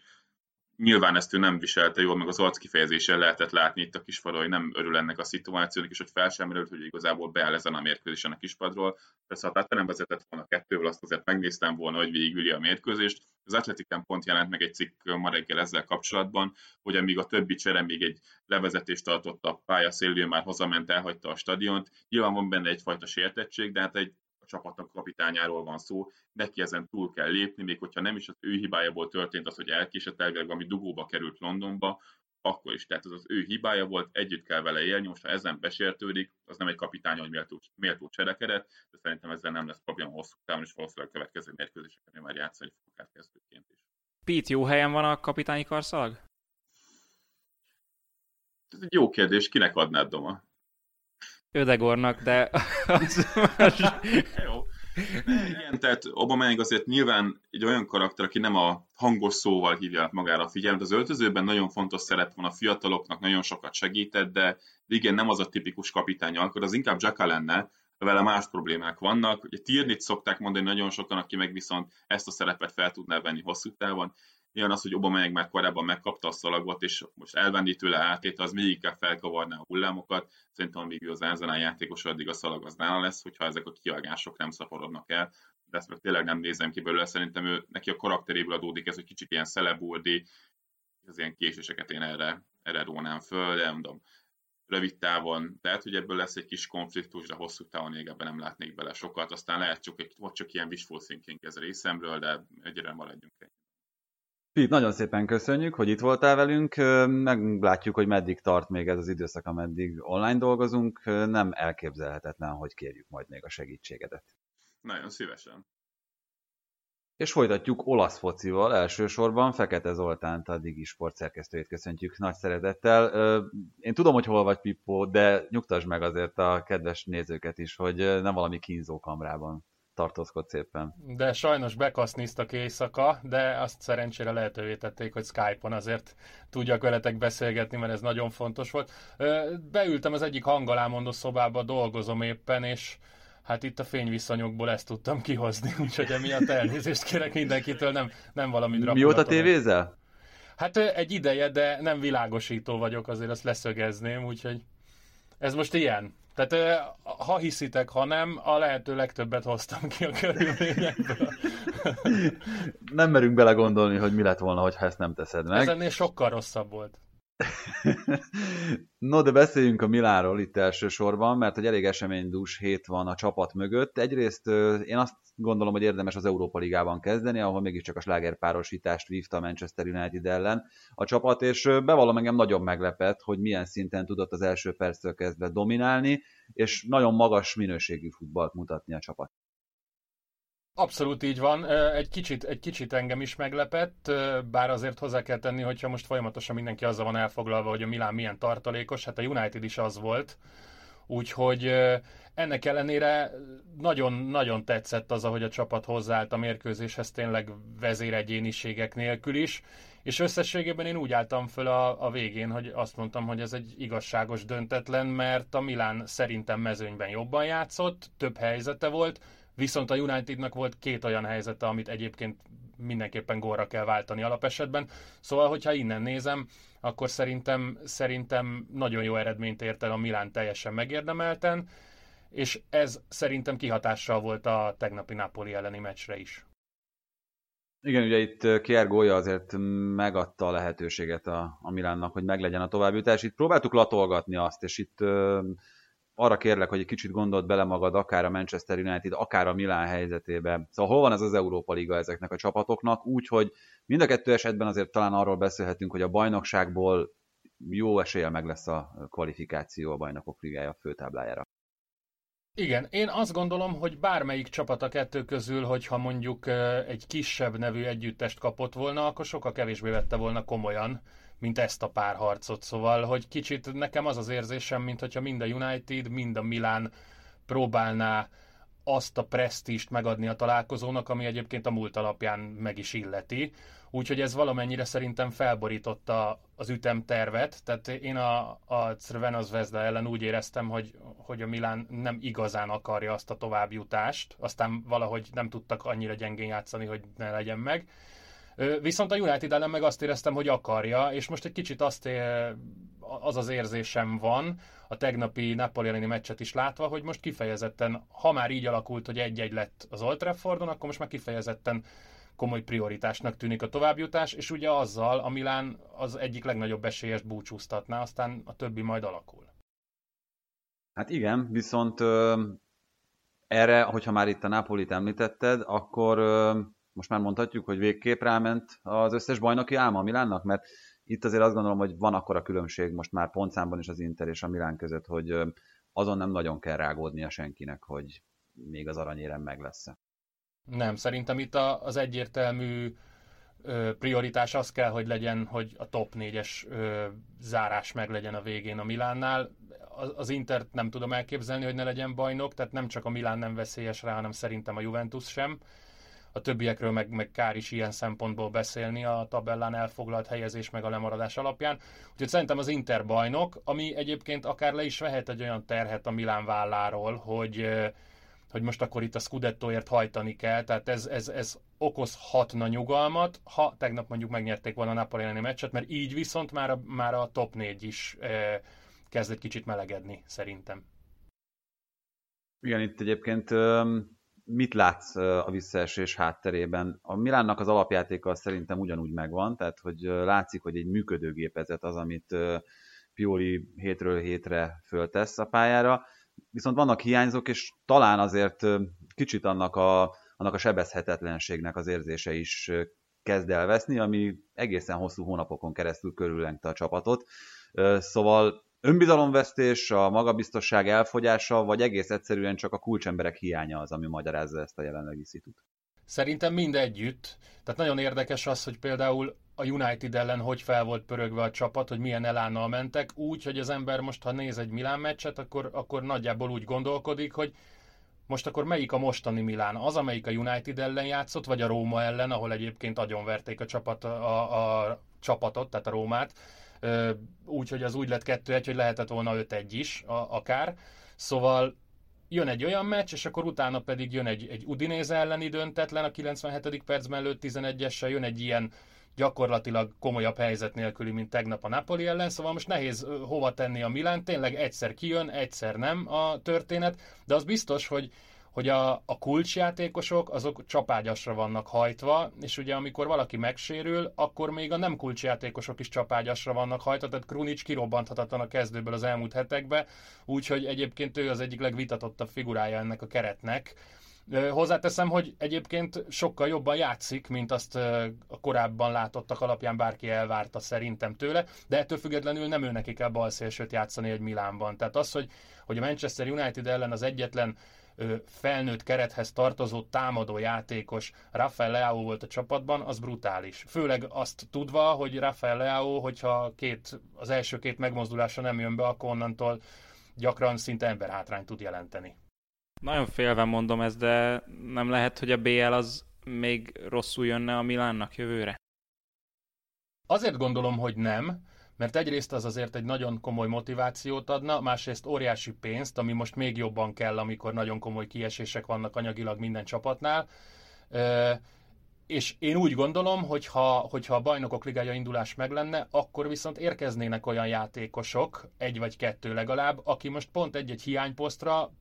Nyilván ezt ő nem viselte jól, meg az arc kifejezésen lehetett látni itt a kispadról, hogy nem örül ennek a szituációnak, és hogy fel sem merült, hogy igazából beáll ezen a mérkőzésen a kispadról. Persze, ha nem vezetett volna kettővel, azt azért megnéztem volna, hogy végigüli a mérkőzést. Az Atletiken pont jelent meg egy cikk ma reggel ezzel kapcsolatban, hogy amíg a többi csere még egy levezetést tartott a pálya szélő, már hazament, elhagyta a stadiont. Nyilván van benne egyfajta sértettség, de hát egy a csapatnak kapitányáról van szó, neki ezen túl kell lépni, még hogyha nem is az ő hibájából történt az, hogy elkésett elvileg, ami dugóba került Londonba, akkor is. Tehát ez az ő hibája volt, együtt kell vele élni, most ha ezen besértődik, az nem egy kapitány, hogy méltó, méltó cserekedet, de szerintem ezzel nem lesz probléma hosszú távon, és valószínűleg a következő mérkőzéseken már játszani fog kezdőként is. Pete, jó helyen van a kapitányi karszalag? Ez egy jó kérdés, kinek adnád Doma? Ödegornak, de az Jó. Igen, tehát Obama azért nyilván egy olyan karakter, aki nem a hangos szóval hívja magára a figyelmet. Az öltözőben nagyon fontos szerep van a fiataloknak, nagyon sokat segített, de igen, nem az a tipikus kapitány akkor az inkább Jacka lenne, vele más problémák vannak. Ugye Tiernit szokták mondani nagyon sokan, aki meg viszont ezt a szerepet fel tudná venni hosszú távon. Ilyen az, hogy Obama már korábban megkapta a szalagot, és most elvenni tőle átét, az még inkább felkavarná a hullámokat. Szerintem, amíg az Ázanál játékos, addig a szalag az nála lesz, hogyha ezek a kiagások nem szaporodnak el. De ezt meg tényleg nem nézem ki belőle, szerintem ő, neki a karakteréből adódik ez, hogy kicsit ilyen szelebúrdi, az ilyen késéseket én erre, erre rónám föl, de mondom, rövid távon lehet, hogy ebből lesz egy kis konfliktus, de hosszú távon még ebben nem látnék bele sokat. Aztán lehet csak, vagy csak ilyen wishful thinking ez a részemről, de egyre maradjunk egy. Pete, nagyon szépen köszönjük, hogy itt voltál velünk. Meglátjuk, hogy meddig tart még ez az időszak, ameddig online dolgozunk. Nem elképzelhetetlen, hogy kérjük majd még a segítségedet. Nagyon szívesen. És folytatjuk olasz focival, elsősorban Fekete Zoltánt, a Digi Sport szerkesztőjét köszöntjük nagy szeretettel. Én tudom, hogy hol vagy Pippo, de nyugtasd meg azért a kedves nézőket is, hogy nem valami kínzó kamrában tartózkodsz szépen. De sajnos bekasznisztak éjszaka, de azt szerencsére lehetővé tették, hogy Skype-on azért tudjak veletek beszélgetni, mert ez nagyon fontos volt. Beültem az egyik hangalámondó szobába, dolgozom éppen, és hát itt a fényviszonyokból ezt tudtam kihozni, úgyhogy emiatt elnézést kérek mindenkitől, nem, nem valami dráma. Mióta tévézel? Hát egy ideje, de nem világosító vagyok, azért azt leszögezném, úgyhogy ez most ilyen. Tehát ha hiszitek, ha nem, a lehető legtöbbet hoztam ki a körülményekből. nem merünk belegondolni, hogy mi lett volna, ha ezt nem teszed meg. Ez ennél sokkal rosszabb volt. no, de beszéljünk a Milánról itt elsősorban, mert egy elég eseménydús hét van a csapat mögött. Egyrészt én azt gondolom, hogy érdemes az Európa Ligában kezdeni, ahol mégiscsak a slágerpárosítást vívta a Manchester United ellen a csapat, és bevallom engem nagyon meglepett, hogy milyen szinten tudott az első perctől kezdve dominálni, és nagyon magas minőségű futballt mutatni a csapat. Abszolút így van. Egy kicsit, egy kicsit engem is meglepett, bár azért hozzá kell tenni, hogyha most folyamatosan mindenki azzal van elfoglalva, hogy a Milán milyen tartalékos, hát a United is az volt. Úgyhogy ennek ellenére nagyon-nagyon tetszett az, ahogy a csapat hozzáállt a mérkőzéshez tényleg vezéregyéniségek nélkül is, és összességében én úgy álltam föl a, a végén, hogy azt mondtam, hogy ez egy igazságos döntetlen, mert a Milán szerintem mezőnyben jobban játszott, több helyzete volt, Viszont a Unitednak volt két olyan helyzete, amit egyébként mindenképpen gólra kell váltani alapesetben. Szóval, hogyha innen nézem, akkor szerintem, szerintem nagyon jó eredményt ért el a Milán teljesen megérdemelten, és ez szerintem kihatással volt a tegnapi Napoli elleni meccsre is. Igen, ugye itt Kier gólya azért megadta a lehetőséget a, a Milánnak, hogy meglegyen a továbbjutás. Itt próbáltuk latolgatni azt, és itt arra kérlek, hogy egy kicsit gondold bele magad, akár a Manchester United, akár a Milán helyzetébe. Szóval hol van ez az Európa Liga ezeknek a csapatoknak? Úgyhogy mind a kettő esetben azért talán arról beszélhetünk, hogy a bajnokságból jó esélye meg lesz a kvalifikáció a bajnokok ligája főtáblájára. Igen, én azt gondolom, hogy bármelyik csapat a kettő közül, hogyha mondjuk egy kisebb nevű együttest kapott volna, akkor sokkal kevésbé vette volna komolyan mint ezt a pár harcot. Szóval, hogy kicsit nekem az az érzésem, mint hogyha mind a United, mind a Milan próbálná azt a presztíst megadni a találkozónak, ami egyébként a múlt alapján meg is illeti. Úgyhogy ez valamennyire szerintem felborította az ütemtervet, tehát én a, a Crvena Zvezda ellen úgy éreztem, hogy, hogy a Milán nem igazán akarja azt a továbbjutást, aztán valahogy nem tudtak annyira gyengén játszani, hogy ne legyen meg. Viszont a United ellen meg azt éreztem, hogy akarja, és most egy kicsit azt ér, az az érzésem van, a tegnapi Napoli elleni meccset is látva, hogy most kifejezetten, ha már így alakult, hogy egy-egy lett az Old Traffordon, akkor most már kifejezetten komoly prioritásnak tűnik a továbbjutás, és ugye azzal a Milán az egyik legnagyobb esélyes búcsúztatná, aztán a többi majd alakul. Hát igen, viszont ö, erre, hogyha már itt a Napolit említetted, akkor ö, most már mondhatjuk, hogy végképp ráment az összes bajnoki álma a Milánnak, mert itt azért azt gondolom, hogy van akkora különbség most már pontszámban is az Inter és a Milán között, hogy azon nem nagyon kell rágódnia senkinek, hogy még az aranyérem meg lesz Nem, szerintem itt az egyértelmű prioritás az kell, hogy legyen, hogy a top 4-es zárás meg legyen a végén a Milánnál. Az Intert nem tudom elképzelni, hogy ne legyen bajnok, tehát nem csak a Milán nem veszélyes rá, hanem szerintem a Juventus sem a többiekről meg, meg kár is ilyen szempontból beszélni a tabellán elfoglalt helyezés meg a lemaradás alapján. Úgyhogy szerintem az Inter bajnok, ami egyébként akár le is vehet egy olyan terhet a Milán válláról, hogy hogy most akkor itt a Scudettoért hajtani kell, tehát ez, ez, ez okozhatna nyugalmat, ha tegnap mondjuk megnyerték volna a Napoli elleni meccset, mert így viszont már a, már a top 4 is e, kezd egy kicsit melegedni, szerintem. Igen, itt egyébként mit látsz a visszaesés hátterében? A Milánnak az alapjátéka szerintem ugyanúgy megvan, tehát hogy látszik, hogy egy működőgépezet az, amit Pioli hétről hétre föltesz a pályára, viszont vannak hiányzók, és talán azért kicsit annak a, annak a sebezhetetlenségnek az érzése is kezd elveszni, ami egészen hosszú hónapokon keresztül körüllengte a csapatot. Szóval önbizalomvesztés, a magabiztosság elfogyása, vagy egész egyszerűen csak a kulcsemberek hiánya az, ami magyarázza ezt a jelenlegi szitut? Szerintem mind együtt. Tehát nagyon érdekes az, hogy például a United ellen hogy fel volt pörögve a csapat, hogy milyen elánnal mentek, úgy, hogy az ember most, ha néz egy Milán meccset, akkor, akkor nagyjából úgy gondolkodik, hogy most akkor melyik a mostani Milán? Az, amelyik a United ellen játszott, vagy a Róma ellen, ahol egyébként agyonverték a, csapat, a, a csapatot, tehát a Rómát, úgy, hogy az úgy lett 2-1, hogy lehetett volna 5-1 is a, akár. Szóval jön egy olyan meccs, és akkor utána pedig jön egy, egy Udinéze elleni döntetlen a 97. percben előtt 11-essel, jön egy ilyen gyakorlatilag komolyabb helyzet nélküli, mint tegnap a Napoli ellen, szóval most nehéz hova tenni a Milán, tényleg egyszer kijön, egyszer nem a történet, de az biztos, hogy hogy a, a kulcsjátékosok azok csapágyasra vannak hajtva, és ugye amikor valaki megsérül, akkor még a nem kulcsjátékosok is csapágyasra vannak hajtva, tehát Krunic kirobbanthatatlan a kezdőből az elmúlt hetekben, úgyhogy egyébként ő az egyik legvitatottabb figurája ennek a keretnek. Hozzáteszem, hogy egyébként sokkal jobban játszik, mint azt a korábban látottak alapján bárki elvárta szerintem tőle, de ettől függetlenül nem ő neki kell balszélsőt játszani egy Milánban. Tehát az, hogy, hogy a Manchester United ellen az egyetlen felnőtt kerethez tartozó támadó játékos Rafael Leao volt a csapatban, az brutális. Főleg azt tudva, hogy Rafael Leao, hogyha két, az első két megmozdulása nem jön be, akkor onnantól gyakran szinte emberhátrányt tud jelenteni. Nagyon félve mondom ezt, de nem lehet, hogy a BL az még rosszul jönne a Milánnak jövőre? Azért gondolom, hogy nem, mert egyrészt az azért egy nagyon komoly motivációt adna, másrészt óriási pénzt, ami most még jobban kell, amikor nagyon komoly kiesések vannak anyagilag minden csapatnál. És én úgy gondolom, hogy ha, hogyha a bajnokok ligája indulás meg lenne, akkor viszont érkeznének olyan játékosok, egy vagy kettő legalább, aki most pont egy-egy hiányposztra,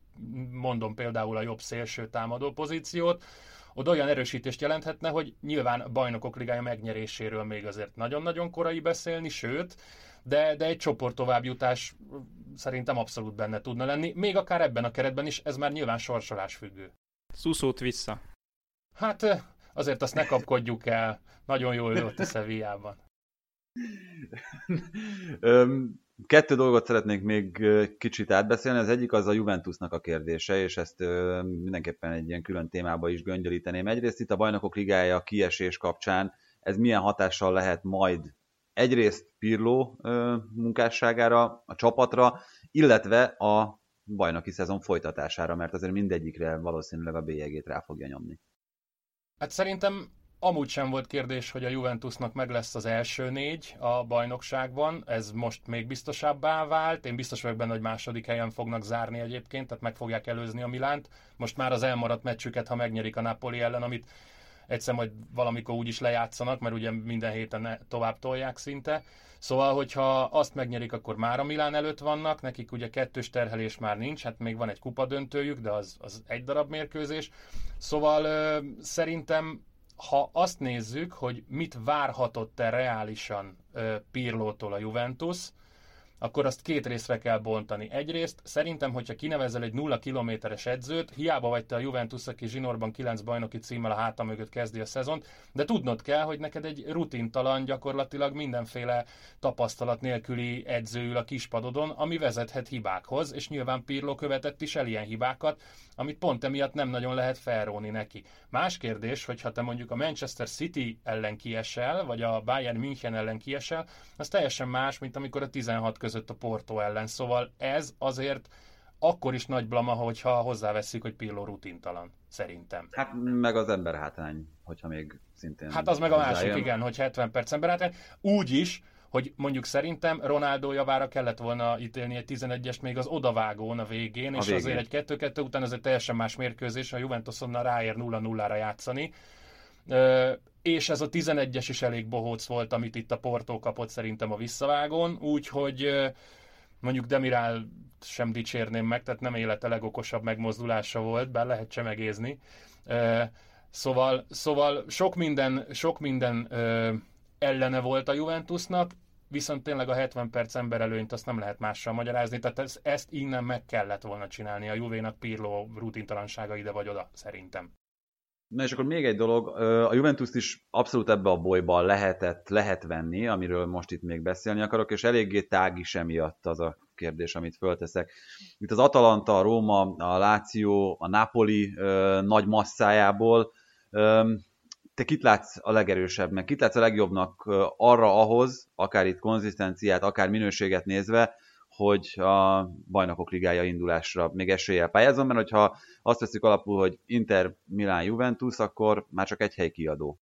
mondom például a jobb szélső támadó pozíciót, oda olyan erősítést jelenthetne, hogy nyilván bajnokok ligája megnyeréséről még azért nagyon-nagyon korai beszélni, sőt, de, de egy csoport továbbjutás szerintem abszolút benne tudna lenni, még akár ebben a keretben is, ez már nyilván sorsolás függő. Szuszót vissza. Hát azért azt ne kapkodjuk el, nagyon jól ült a Sevillában. Kettő dolgot szeretnék még kicsit átbeszélni. Az egyik az a Juventusnak a kérdése, és ezt mindenképpen egy ilyen külön témába is göngyölíteném. Egyrészt itt a Bajnokok Ligája kiesés kapcsán ez milyen hatással lehet majd egyrészt Pirló munkásságára, a csapatra, illetve a bajnoki szezon folytatására, mert azért mindegyikre valószínűleg a bélyegét rá fogja nyomni. Hát szerintem amúgy sem volt kérdés, hogy a Juventusnak meg lesz az első négy a bajnokságban, ez most még biztosabbá vált, én biztos vagyok benne, hogy második helyen fognak zárni egyébként, tehát meg fogják előzni a Milánt. Most már az elmaradt meccsüket, ha megnyerik a Napoli ellen, amit egyszer majd valamikor úgy is lejátszanak, mert ugye minden héten tovább tolják szinte. Szóval, hogyha azt megnyerik, akkor már a Milán előtt vannak, nekik ugye kettős terhelés már nincs, hát még van egy kupa döntőjük, de az, az egy darab mérkőzés. Szóval ö, szerintem ha azt nézzük, hogy mit várhatott-e reálisan Pirlótól a Juventus, akkor azt két részre kell bontani. Egyrészt szerintem, hogyha kinevezel egy nulla kilométeres edzőt, hiába vagy te a Juventus, aki zsinórban 9 bajnoki címmel a háta mögött kezdi a szezont, de tudnod kell, hogy neked egy rutintalan, gyakorlatilag mindenféle tapasztalat nélküli edzőül a kispadodon, ami vezethet hibákhoz, és nyilván Pirlo követett is el ilyen hibákat, amit pont emiatt nem nagyon lehet felróni neki. Más kérdés, hogyha te mondjuk a Manchester City ellen kiesel, vagy a Bayern München ellen kiesel, az teljesen más, mint amikor a 16 között a Porto ellen. Szóval ez azért akkor is nagy blama, hogyha hozzáveszik, hogy Pirlo rutintalan, szerintem. Hát meg az ember hátrány, hogyha még szintén... Hát az meg a másik, igen, hogy 70 perc ember hátrány. Úgy is, hogy mondjuk szerintem Ronaldo javára kellett volna ítélni egy 11-est még az odavágón a végén, a és végén. azért egy 2-2 után ez egy teljesen más mérkőzés, a Juventus onnan ráér 0-0-ra játszani. És ez a 11-es is elég bohóc volt, amit itt a Porto kapott szerintem a visszavágón, úgyhogy mondjuk Demirál sem dicsérném meg, tehát nem élete legokosabb megmozdulása volt, bár lehet csemegézni. Szóval, szóval sok minden, sok minden ellene volt a Juventusnak, viszont tényleg a 70 perc emberelőnyt azt nem lehet mással magyarázni, tehát ezt, ezt innen meg kellett volna csinálni a Juvénak Pirlo rutintalansága ide vagy oda, szerintem. Na és akkor még egy dolog, a Juventus is abszolút ebbe a bolyban lehetett, lehet venni, amiről most itt még beszélni akarok, és eléggé tág is emiatt az a kérdés, amit fölteszek. Itt az Atalanta, a Róma, a Láció, a Napoli nagy masszájából te kit látsz a legerősebbnek, kit látsz a legjobbnak arra ahhoz, akár itt konzisztenciát, akár minőséget nézve, hogy a bajnokok ligája indulásra még eséllyel pályázom, mert hogyha azt veszük alapul, hogy Inter, Milán, Juventus, akkor már csak egy hely kiadó.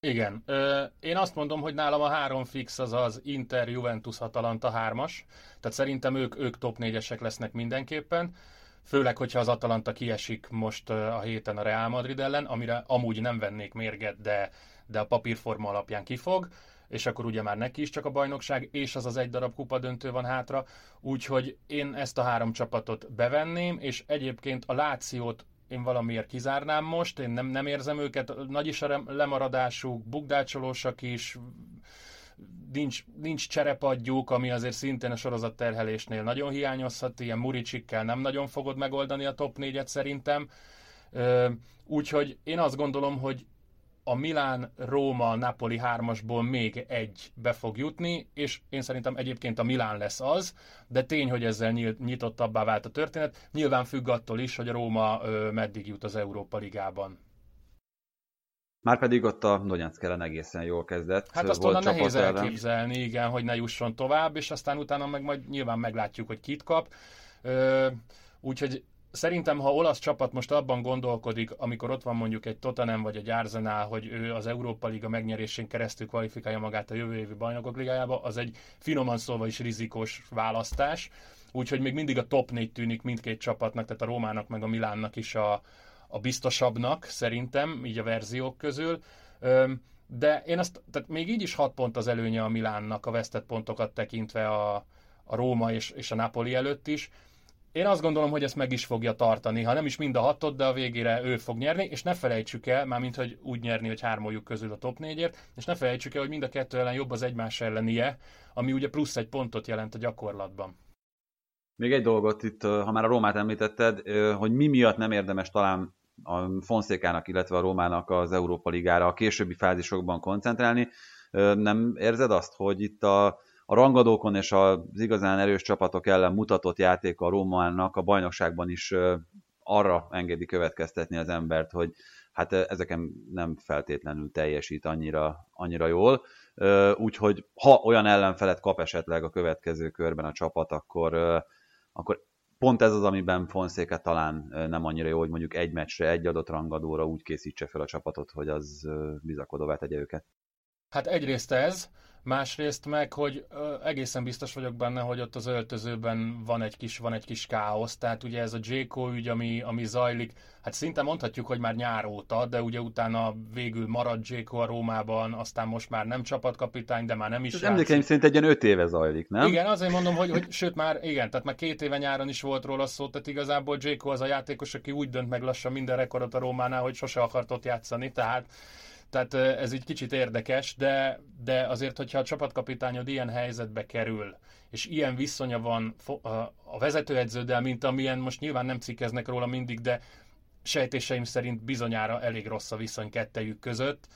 Igen. Én azt mondom, hogy nálam a három fix az az Inter, Juventus, Atalanta hármas. Tehát szerintem ők, ők top négyesek lesznek mindenképpen főleg, hogyha az Atalanta kiesik most a héten a Real Madrid ellen, amire amúgy nem vennék mérget, de, de a papírforma alapján kifog, és akkor ugye már neki is csak a bajnokság, és az az egy darab kupa döntő van hátra, úgyhogy én ezt a három csapatot bevenném, és egyébként a Lációt én valamiért kizárnám most, én nem, nem érzem őket, nagy is a lemaradásuk, bukdácsolósak is, nincs, nincs cserepadjuk, ami azért szintén a sorozat terhelésnél nagyon hiányozhat, ilyen Muricsikkel nem nagyon fogod megoldani a top 4-et szerintem. Úgyhogy én azt gondolom, hogy a Milán, Róma, Napoli hármasból még egy be fog jutni, és én szerintem egyébként a Milán lesz az, de tény, hogy ezzel nyitottabbá vált a történet. Nyilván függ attól is, hogy a Róma meddig jut az Európa Ligában. Márpedig ott a Donetsk ellen egészen jól kezdett. Hát azt onnan nehéz ellen. elképzelni, igen, hogy ne jusson tovább, és aztán utána meg majd nyilván meglátjuk, hogy kit kap. úgyhogy szerintem, ha olasz csapat most abban gondolkodik, amikor ott van mondjuk egy Tottenham vagy egy Arsenal, hogy ő az Európa Liga megnyerésén keresztül kvalifikálja magát a jövő évi bajnokok ligájába, az egy finoman szólva is rizikós választás. Úgyhogy még mindig a top 4 tűnik mindkét csapatnak, tehát a Rómának meg a Milánnak is a, a biztosabbnak, szerintem, így a verziók közül. De én azt, tehát még így is 6 pont az előnye a Milánnak a vesztett pontokat tekintve a, a Róma és, és a Napoli előtt is. Én azt gondolom, hogy ezt meg is fogja tartani, ha nem is mind a hatot, de a végére ő fog nyerni, és ne felejtsük el, mármint, hogy úgy nyerni, hogy hármójuk közül a top négyért, és ne felejtsük el, hogy mind a kettő ellen jobb az egymás ellenie, ami ugye plusz egy pontot jelent a gyakorlatban. Még egy dolgot itt, ha már a Rómát említetted, hogy mi miatt nem érdemes talán a Fonszékának, illetve a Rómának az Európa Ligára a későbbi fázisokban koncentrálni. Nem érzed azt, hogy itt a, a rangadókon és az igazán erős csapatok ellen mutatott játék a Rómának a bajnokságban is arra engedi következtetni az embert, hogy hát ezeken nem feltétlenül teljesít annyira, annyira jól. Úgyhogy ha olyan ellenfelet kap esetleg a következő körben a csapat, akkor, akkor pont ez az, amiben Fonszéka talán nem annyira jó, hogy mondjuk egy meccsre, egy adott rangadóra úgy készítse fel a csapatot, hogy az bizakodóvá tegye őket. Hát egyrészt ez, Másrészt meg, hogy egészen biztos vagyok benne, hogy ott az öltözőben van egy kis, van egy kis káosz, tehát ugye ez a Jéko ügy, ami, ami zajlik, hát szinte mondhatjuk, hogy már nyár óta, de ugye utána végül maradt Jéko a Rómában, aztán most már nem csapatkapitány, de már nem is Ez emlékeim szerint egy ilyen öt éve zajlik, nem? Igen, azért mondom, hogy, hogy sőt már, igen, tehát már két éve nyáron is volt róla szó, tehát igazából Jéko az a játékos, aki úgy dönt meg lassan minden rekordot a Rómánál, hogy sose akart ott játszani, tehát tehát ez így kicsit érdekes, de, de azért, hogyha a csapatkapitányod ilyen helyzetbe kerül, és ilyen viszonya van a vezetőedződdel, mint amilyen most nyilván nem cikkeznek róla mindig, de sejtéseim szerint bizonyára elég rossz a viszony kettejük között,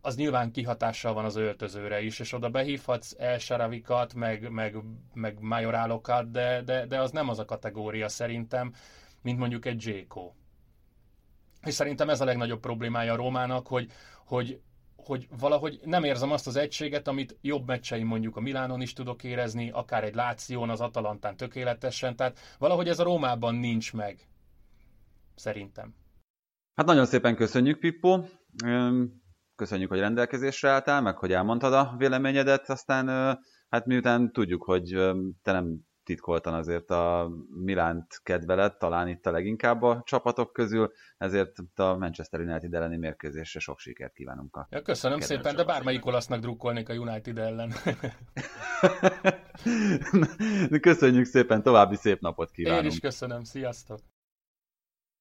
az nyilván kihatással van az öltözőre is, és oda behívhatsz El Saravikat, meg, meg, meg majorálokat, de, de, de az nem az a kategória szerintem, mint mondjuk egy Jéko. És szerintem ez a legnagyobb problémája a Rómának, hogy, hogy, hogy valahogy nem érzem azt az egységet, amit jobb meccseim mondjuk a Milánon is tudok érezni, akár egy Láción, az Atalantán tökéletesen, tehát valahogy ez a Rómában nincs meg. Szerintem. Hát nagyon szépen köszönjük, Pippo. Köszönjük, hogy rendelkezésre álltál, meg hogy elmondtad a véleményedet, aztán hát miután tudjuk, hogy te nem titkoltan azért a Milánt kedvelet, talán itt a leginkább a csapatok közül, ezért a Manchester United elleni mérkőzésre sok sikert kívánunk a ja, Köszönöm szépen, de bármelyik olasznak drukkolnék a United ellen. Köszönjük szépen, további szép napot kívánunk. Én is köszönöm, sziasztok!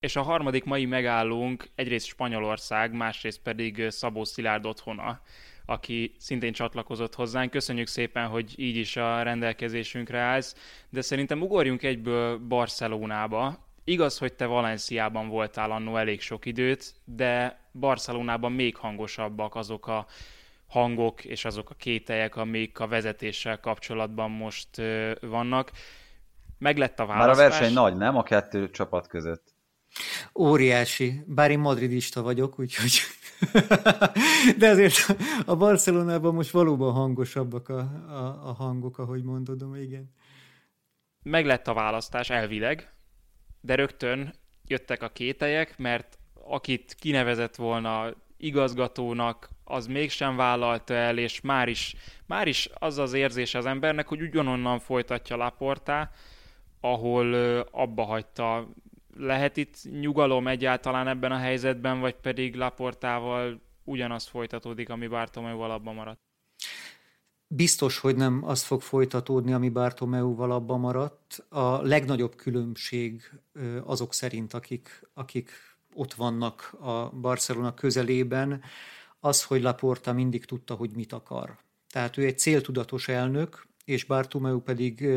És a harmadik mai megállónk egyrészt Spanyolország, másrészt pedig Szabó Szilárd otthona aki szintén csatlakozott hozzánk. Köszönjük szépen, hogy így is a rendelkezésünkre állsz, de szerintem ugorjunk egyből Barcelonába. Igaz, hogy te Valenciában voltál annó elég sok időt, de Barcelonában még hangosabbak azok a hangok és azok a kételyek, amik a vezetéssel kapcsolatban most vannak. Meglett a választás. Már a verseny nagy, nem? A kettő csapat között. Óriási. Bár én madridista vagyok, úgyhogy... De azért a Barcelonában most valóban hangosabbak a, a, a hangok, ahogy mondodom, igen. Meg lett a választás elvileg, de rögtön jöttek a kételyek, mert akit kinevezett volna igazgatónak, az mégsem vállalta el, és már is, már is az az érzés az embernek, hogy ugyanonnan folytatja Laportá, ahol abba hagyta lehet itt nyugalom egyáltalán ebben a helyzetben, vagy pedig Laportával ugyanaz folytatódik, ami Bartomeu abban maradt? Biztos, hogy nem az fog folytatódni, ami Bartomeu abban maradt. A legnagyobb különbség azok szerint, akik, akik ott vannak a Barcelona közelében, az, hogy Laporta mindig tudta, hogy mit akar. Tehát ő egy céltudatos elnök, és Bartomeu pedig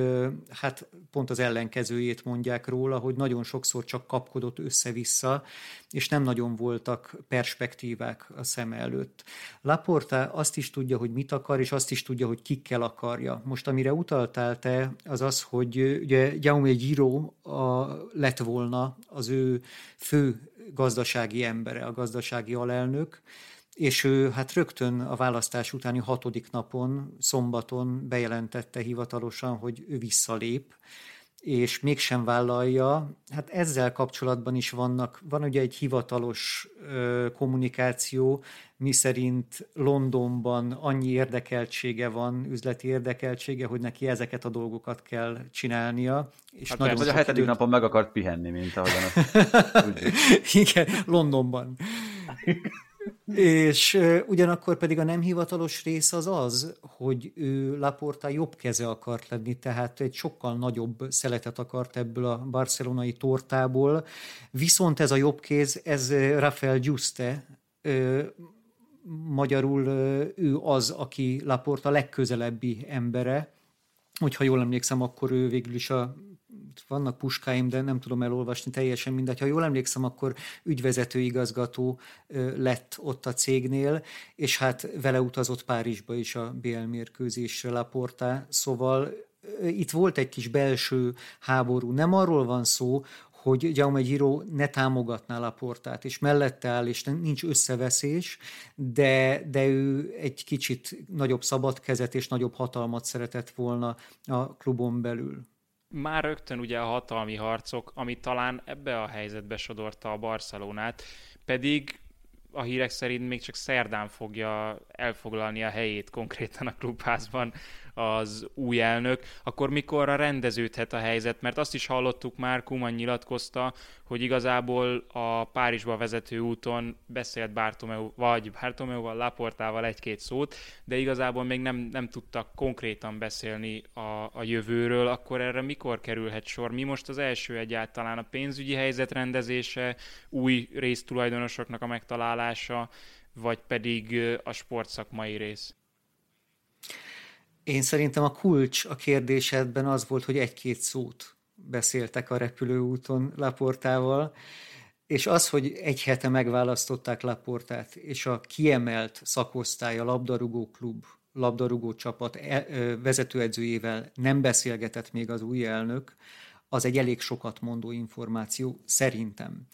hát pont az ellenkezőjét mondják róla, hogy nagyon sokszor csak kapkodott össze-vissza, és nem nagyon voltak perspektívák a szem előtt. Laporta azt is tudja, hogy mit akar, és azt is tudja, hogy kikkel akarja. Most amire utaltál te, az az, hogy ugye Jaume Giro a, lett volna az ő fő gazdasági embere, a gazdasági alelnök, és ő hát rögtön a választás utáni hatodik napon, szombaton bejelentette hivatalosan, hogy ő visszalép, és mégsem vállalja. Hát ezzel kapcsolatban is vannak, van ugye egy hivatalos ö, kommunikáció, miszerint Londonban annyi érdekeltsége van, üzleti érdekeltsége, hogy neki ezeket a dolgokat kell csinálnia. És hát nagyon persze, a hetedik időt... napon meg akart pihenni, mint ahogyan azt Igen, Londonban. És ugyanakkor pedig a nem hivatalos rész az az, hogy ő Laporta jobb keze akart lenni, tehát egy sokkal nagyobb szeletet akart ebből a barcelonai tortából. Viszont ez a jobb kéz, ez Rafael Giuste, magyarul ő az, aki Laporta legközelebbi embere, hogyha jól emlékszem, akkor ő végül is a vannak puskáim, de nem tudom elolvasni teljesen mindegy. Ha jól emlékszem, akkor ügyvezető igazgató lett ott a cégnél, és hát vele utazott Párizsba is a BL mérkőzésre Laporta, szóval itt volt egy kis belső háború. Nem arról van szó, hogy Jaume Giro ne támogatná Laportát, és mellette áll, és nincs összeveszés, de, de ő egy kicsit nagyobb szabad kezet és nagyobb hatalmat szeretett volna a klubon belül. Már rögtön ugye a hatalmi harcok, ami talán ebbe a helyzetbe sodorta a Barcelonát, pedig a hírek szerint még csak szerdán fogja elfoglalni a helyét konkrétan a klubházban az új elnök, akkor mikorra rendeződhet a helyzet? Mert azt is hallottuk már, Kuman nyilatkozta, hogy igazából a Párizsba vezető úton beszélt Bartomeu, vagy Bartomeuval, Laportával egy-két szót, de igazából még nem, nem tudtak konkrétan beszélni a, a jövőről, akkor erre mikor kerülhet sor? Mi most az első egyáltalán a pénzügyi helyzet rendezése, új résztulajdonosoknak a megtalálása, vagy pedig a sportszakmai rész? Én szerintem a kulcs a kérdésedben az volt, hogy egy-két szót beszéltek a repülőúton Laportával, és az, hogy egy hete megválasztották Laportát, és a kiemelt szakosztály, a labdarúgó klub, labdarúgó csapat e, vezetőedzőjével nem beszélgetett még az új elnök, az egy elég sokat mondó információ, szerintem.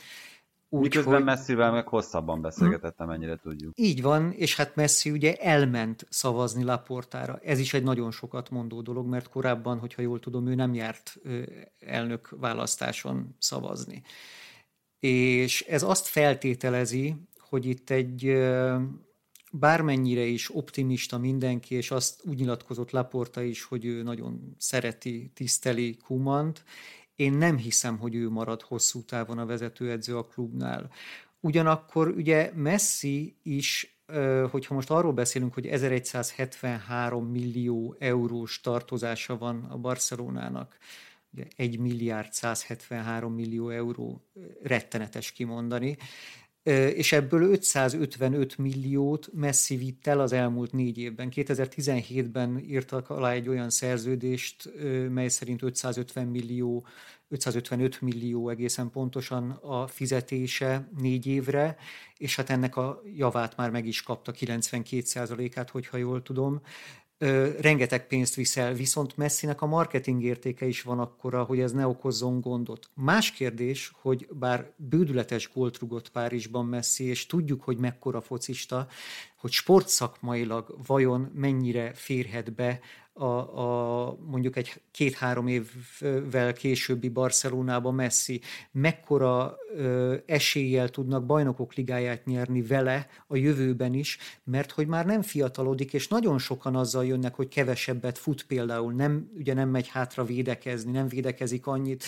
Úgy, Miközben hogy... Messivel meg hosszabban beszélgetettem, mennyire tudjuk. Így van, és hát Messi ugye elment szavazni Laportára. Ez is egy nagyon sokat mondó dolog, mert korábban, hogyha jól tudom, ő nem járt elnök választáson szavazni. És ez azt feltételezi, hogy itt egy bármennyire is optimista mindenki, és azt úgy nyilatkozott Laporta is, hogy ő nagyon szereti, tiszteli Kumant, én nem hiszem, hogy ő marad hosszú távon a vezetőedző a klubnál. Ugyanakkor ugye Messi is hogyha most arról beszélünk, hogy 1173 millió eurós tartozása van a Barcelonának, ugye 1 milliárd 173 millió euró rettenetes kimondani, és ebből 555 milliót Messi vitt el az elmúlt négy évben. 2017-ben írtak alá egy olyan szerződést, mely szerint 550 millió 555 millió egészen pontosan a fizetése négy évre, és hát ennek a javát már meg is kapta 92%-át, hogyha jól tudom rengeteg pénzt viszel, viszont Messinek a marketing értéke is van akkora, hogy ez ne okozzon gondot. Más kérdés, hogy bár bődületes gólt rugott Párizsban Messi, és tudjuk, hogy mekkora focista, hogy sportszakmailag vajon mennyire férhet be a, a mondjuk egy két-három évvel későbbi Barcelonában Messi, mekkora ö, eséllyel tudnak bajnokok ligáját nyerni vele a jövőben is, mert hogy már nem fiatalodik, és nagyon sokan azzal jönnek, hogy kevesebbet fut például, nem, ugye nem megy hátra védekezni, nem védekezik annyit,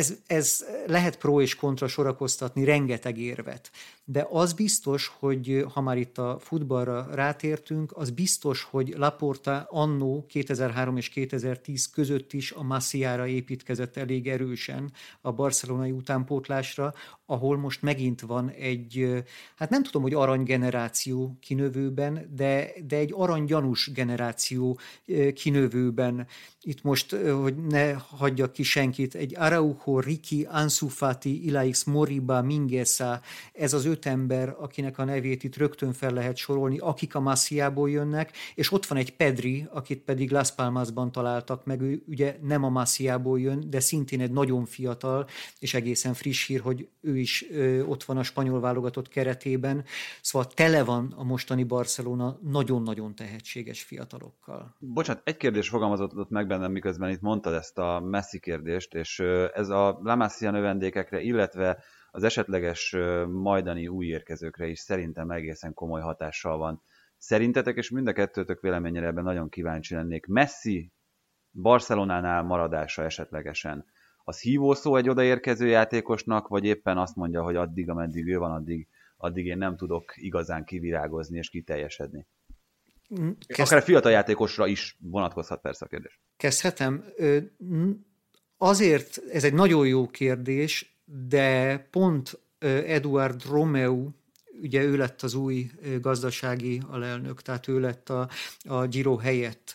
ez, ez lehet pro és kontra sorakoztatni rengeteg érvet, de az biztos, hogy ha már itt a futballra rátértünk, az biztos, hogy Laporta annó 2003 és 2010 között is a Massiára építkezett elég erősen a barcelonai utánpótlásra, ahol most megint van egy, hát nem tudom, hogy aranygeneráció kinövőben, de, de egy aranygyanús generáció kinövőben. Itt most, hogy ne hagyjak ki senkit, egy Araujo, Riki, Ansu Fati, Ilaix, Moriba, Mingesa, ez az öt ember, akinek a nevét itt rögtön fel lehet sorolni, akik a Massiából jönnek, és ott van egy Pedri, akit pedig Las Palmasban találtak meg, ő ugye nem a Massiából jön, de szintén egy nagyon fiatal, és egészen friss hír, hogy ő is ö, ott van a spanyol válogatott keretében, szóval tele van a mostani Barcelona nagyon-nagyon tehetséges fiatalokkal. Bocsánat, egy kérdés fogalmazott meg bennem, miközben itt mondtad ezt a Messi kérdést, és ez a La Masia növendékekre, illetve az esetleges majdani új érkezőkre is szerintem egészen komoly hatással van. Szerintetek, és mind a kettőtök véleményére ebben nagyon kíváncsi lennék, Messi Barcelonánál maradása esetlegesen az hívó szó egy odaérkező játékosnak, vagy éppen azt mondja, hogy addig, ameddig ő van, addig, addig én nem tudok igazán kivirágozni és kiteljesedni. Mm, kezd... Akár a fiatal játékosra is vonatkozhat persze a kérdés. Kezdhetem. Azért ez egy nagyon jó kérdés, de pont Eduard Romeu, ugye ő lett az új gazdasági alelnök, tehát ő lett a, a Giro helyett,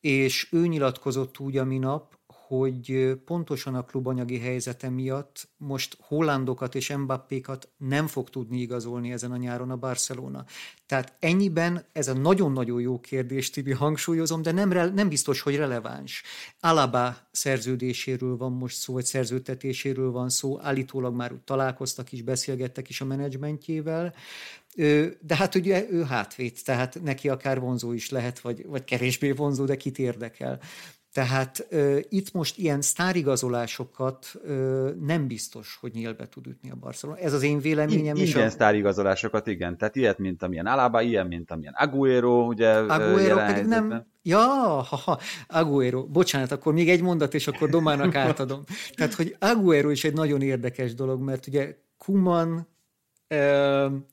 és ő nyilatkozott úgy a minap, hogy pontosan a klubanyagi helyzete miatt most Hollandokat és Mbappékat nem fog tudni igazolni ezen a nyáron a Barcelona. Tehát ennyiben ez a nagyon-nagyon jó kérdés, Tibi, hangsúlyozom, de nem, nem biztos, hogy releváns. Alaba szerződéséről van most szó, vagy szerződtetéséről van szó, állítólag már találkoztak is, beszélgettek is a menedzsmentjével, de hát ugye ő hátvét, tehát neki akár vonzó is lehet, vagy, vagy kevésbé vonzó, de kit érdekel. Tehát uh, itt most ilyen sztárigazolásokat uh, nem biztos, hogy nyílbe tud ütni a Barcelona. Ez az én véleményem. I- igen, a... sztárigazolásokat, igen. Tehát ilyet, mint amilyen Alaba, ilyen, mint amilyen Aguero, ugye Aguero pedig nem, Ja, ha, ha, Aguero. Bocsánat, akkor még egy mondat, és akkor Domának átadom. Tehát, hogy Aguero is egy nagyon érdekes dolog, mert ugye Kuman,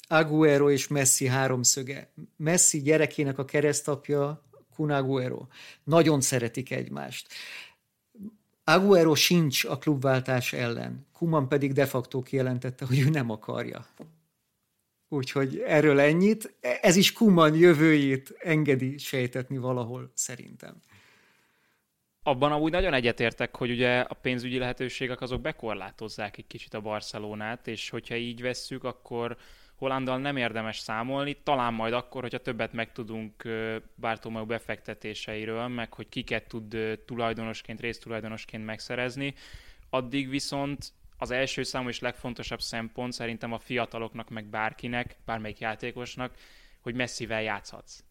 Aguero és Messi háromszöge. Messi gyerekének a keresztapja Kun Aguero. Nagyon szeretik egymást. Aguero sincs a klubváltás ellen. Kuman pedig de facto kijelentette, hogy ő nem akarja. Úgyhogy erről ennyit. Ez is Kuman jövőjét engedi sejtetni valahol, szerintem. Abban amúgy nagyon egyetértek, hogy ugye a pénzügyi lehetőségek azok bekorlátozzák egy kicsit a Barcelonát, és hogyha így vesszük, akkor Hollandal nem érdemes számolni, talán majd akkor, hogyha többet megtudunk Bartomeu befektetéseiről, meg hogy kiket tud tulajdonosként, résztulajdonosként megszerezni, addig viszont az első számú és legfontosabb szempont szerintem a fiataloknak, meg bárkinek, bármelyik játékosnak, hogy messzivel játszhatsz.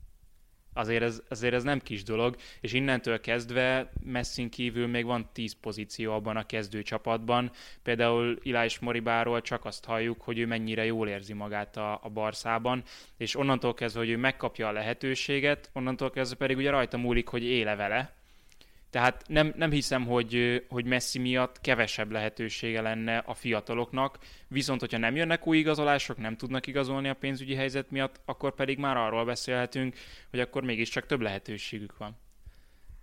Azért ez, azért ez nem kis dolog, és innentől kezdve messzin kívül még van 10 pozíció abban a kezdő csapatban. Például Ilás Moribáról csak azt halljuk, hogy ő mennyire jól érzi magát a, a Barszában, és onnantól kezdve, hogy ő megkapja a lehetőséget, onnantól kezdve pedig ugye rajta múlik, hogy éle vele, tehát nem, nem hiszem, hogy, hogy Messi miatt kevesebb lehetősége lenne a fiataloknak, viszont hogyha nem jönnek új igazolások, nem tudnak igazolni a pénzügyi helyzet miatt, akkor pedig már arról beszélhetünk, hogy akkor mégiscsak több lehetőségük van.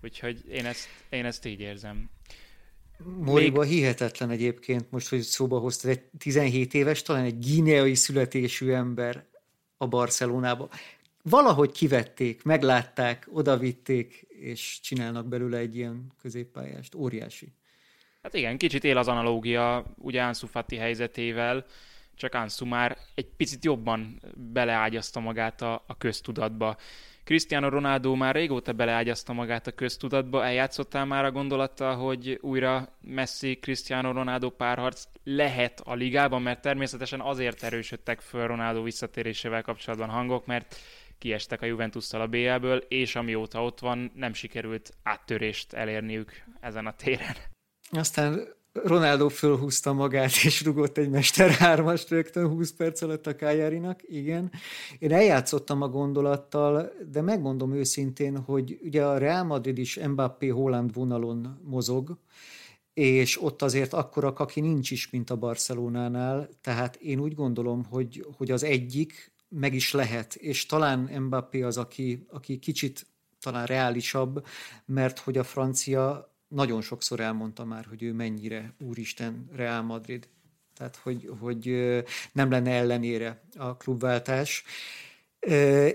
Úgyhogy én ezt, én ezt így érzem. Moriba Még... hihetetlen egyébként, most, hogy szóba hoztad, egy 17 éves, talán egy gineai születésű ember a Barcelonába valahogy kivették, meglátták, odavitték, és csinálnak belőle egy ilyen középpályást. Óriási. Hát igen, kicsit él az analógia ugye Ansu Fati helyzetével, csak Ansu már egy picit jobban beleágyazta magát a, a köztudatba. Cristiano Ronaldo már régóta beleágyazta magát a köztudatba, eljátszottál már a gondolattal, hogy újra Messi, Cristiano Ronaldo párharc lehet a ligában, mert természetesen azért erősödtek föl Ronaldo visszatérésével kapcsolatban hangok, mert kiestek a Juventus-szal a BL-ből, és amióta ott van, nem sikerült áttörést elérniük ezen a téren. Aztán Ronaldo fölhúzta magát, és rugott egy Mester hármast rögtön 20 perc alatt a Kájárinak, igen. Én eljátszottam a gondolattal, de megmondom őszintén, hogy ugye a Real Madrid is Mbappé Holland vonalon mozog, és ott azért akkora kaki nincs is, mint a Barcelonánál, tehát én úgy gondolom, hogy, hogy az egyik meg is lehet, és talán Mbappé az, aki, aki kicsit talán reálisabb, mert hogy a francia nagyon sokszor elmondta már, hogy ő mennyire úristen Real Madrid. Tehát, hogy, hogy nem lenne ellenére a klubváltás.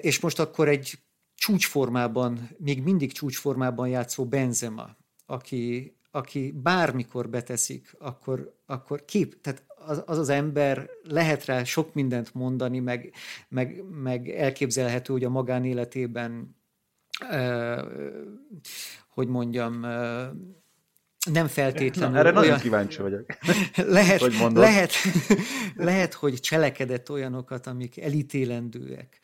És most akkor egy csúcsformában, még mindig csúcsformában játszó Benzema, aki, aki bármikor beteszik, akkor, akkor kép, tehát az, az az ember lehet rá sok mindent mondani, meg, meg, meg elképzelhető, hogy a magánéletében uh, hogy mondjam, uh, nem feltétlenül. Na, erre olyan... nagyon kíváncsi vagyok. lehet, hogy lehet, lehet, hogy cselekedett olyanokat, amik elítélendőek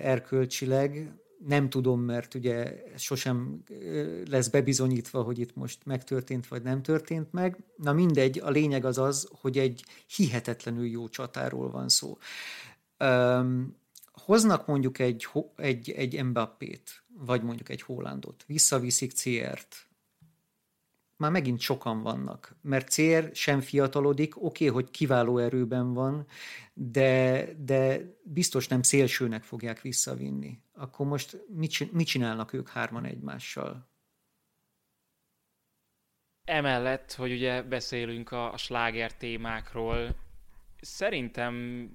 erkölcsileg, nem tudom, mert ugye sosem lesz bebizonyítva, hogy itt most megtörtént vagy nem történt meg. Na mindegy, a lényeg az az, hogy egy hihetetlenül jó csatáról van szó. Um, hoznak mondjuk egy, egy, egy Mbappét, vagy mondjuk egy Hollandot, visszaviszik CR-t, már megint sokan vannak, mert CR sem fiatalodik, oké, okay, hogy kiváló erőben van, de, de biztos nem szélsőnek fogják visszavinni. Akkor most mit, mit csinálnak ők hárman egymással? Emellett, hogy ugye beszélünk a, a sláger témákról, szerintem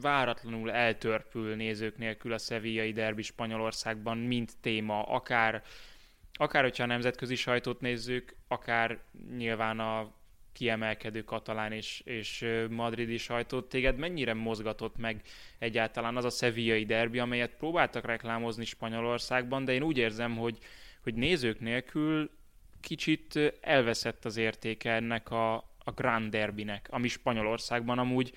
váratlanul eltörpül nézők nélkül a szevillai derbi Spanyolországban, mint téma, akár akár hogyha a nemzetközi sajtót nézzük, akár nyilván a kiemelkedő katalán és, és madridi sajtót, téged mennyire mozgatott meg egyáltalán az a szevillai derbi, amelyet próbáltak reklámozni Spanyolországban, de én úgy érzem, hogy, hogy nézők nélkül kicsit elveszett az értéke ennek a, a Grand Derbinek, ami Spanyolországban amúgy,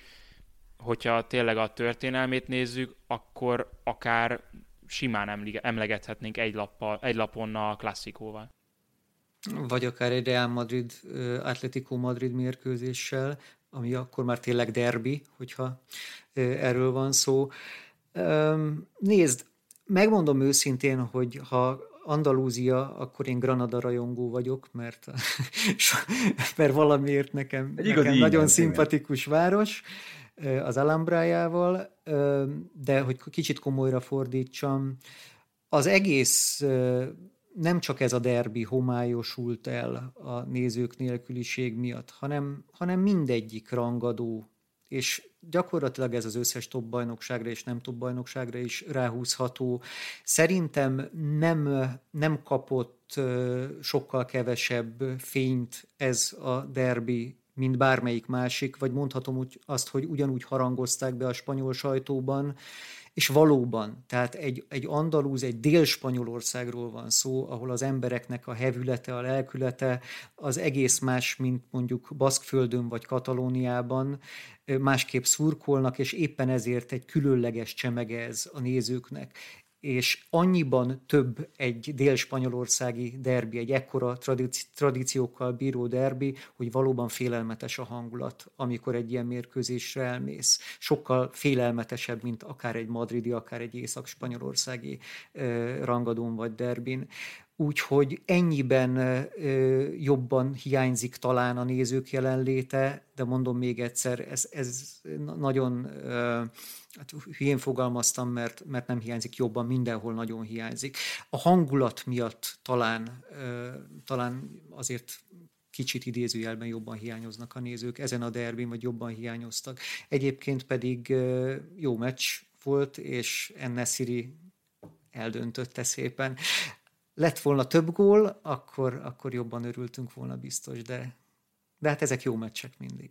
hogyha tényleg a történelmét nézzük, akkor akár simán emlegethetnénk egy, lappal, egy lapon a klasszikóval. vagy akár egy Real Madrid, Atletico Madrid mérkőzéssel, ami akkor már tényleg derbi, hogyha erről van szó. Nézd, megmondom őszintén, hogy ha Andalúzia, akkor én Granada rajongó vagyok, mert, mert valamiért nekem, nekem nagyon szimpatikus város az Alhambrájával, de hogy kicsit komolyra fordítsam, az egész nem csak ez a derbi homályosult el a nézők nélküliség miatt, hanem, hanem mindegyik rangadó, és gyakorlatilag ez az összes top bajnokságra és nem top bajnokságra is ráhúzható. Szerintem nem, nem kapott sokkal kevesebb fényt ez a derbi, mint bármelyik másik, vagy mondhatom úgy azt, hogy ugyanúgy harangozták be a spanyol sajtóban, és valóban, tehát egy, egy andalúz, egy dél-spanyolországról van szó, ahol az embereknek a hevülete, a lelkülete az egész más, mint mondjuk Baszkföldön vagy Katalóniában, másképp szurkolnak, és éppen ezért egy különleges csemege ez a nézőknek és annyiban több egy dél-spanyolországi derbi, egy ekkora tradíciókkal bíró derbi, hogy valóban félelmetes a hangulat, amikor egy ilyen mérkőzésre elmész. Sokkal félelmetesebb, mint akár egy madridi, akár egy észak-spanyolországi rangadón vagy derbin. Úgyhogy ennyiben jobban hiányzik talán a nézők jelenléte, de mondom még egyszer, ez, ez nagyon hát hülyén fogalmaztam, mert, mert nem hiányzik jobban, mindenhol nagyon hiányzik. A hangulat miatt talán, talán azért kicsit idézőjelben jobban hiányoznak a nézők, ezen a derbin vagy jobban hiányoztak. Egyébként pedig jó meccs volt, és Ennesziri eldöntötte szépen. Lett volna több gól, akkor, akkor jobban örültünk volna biztos, de, de hát ezek jó meccsek mindig.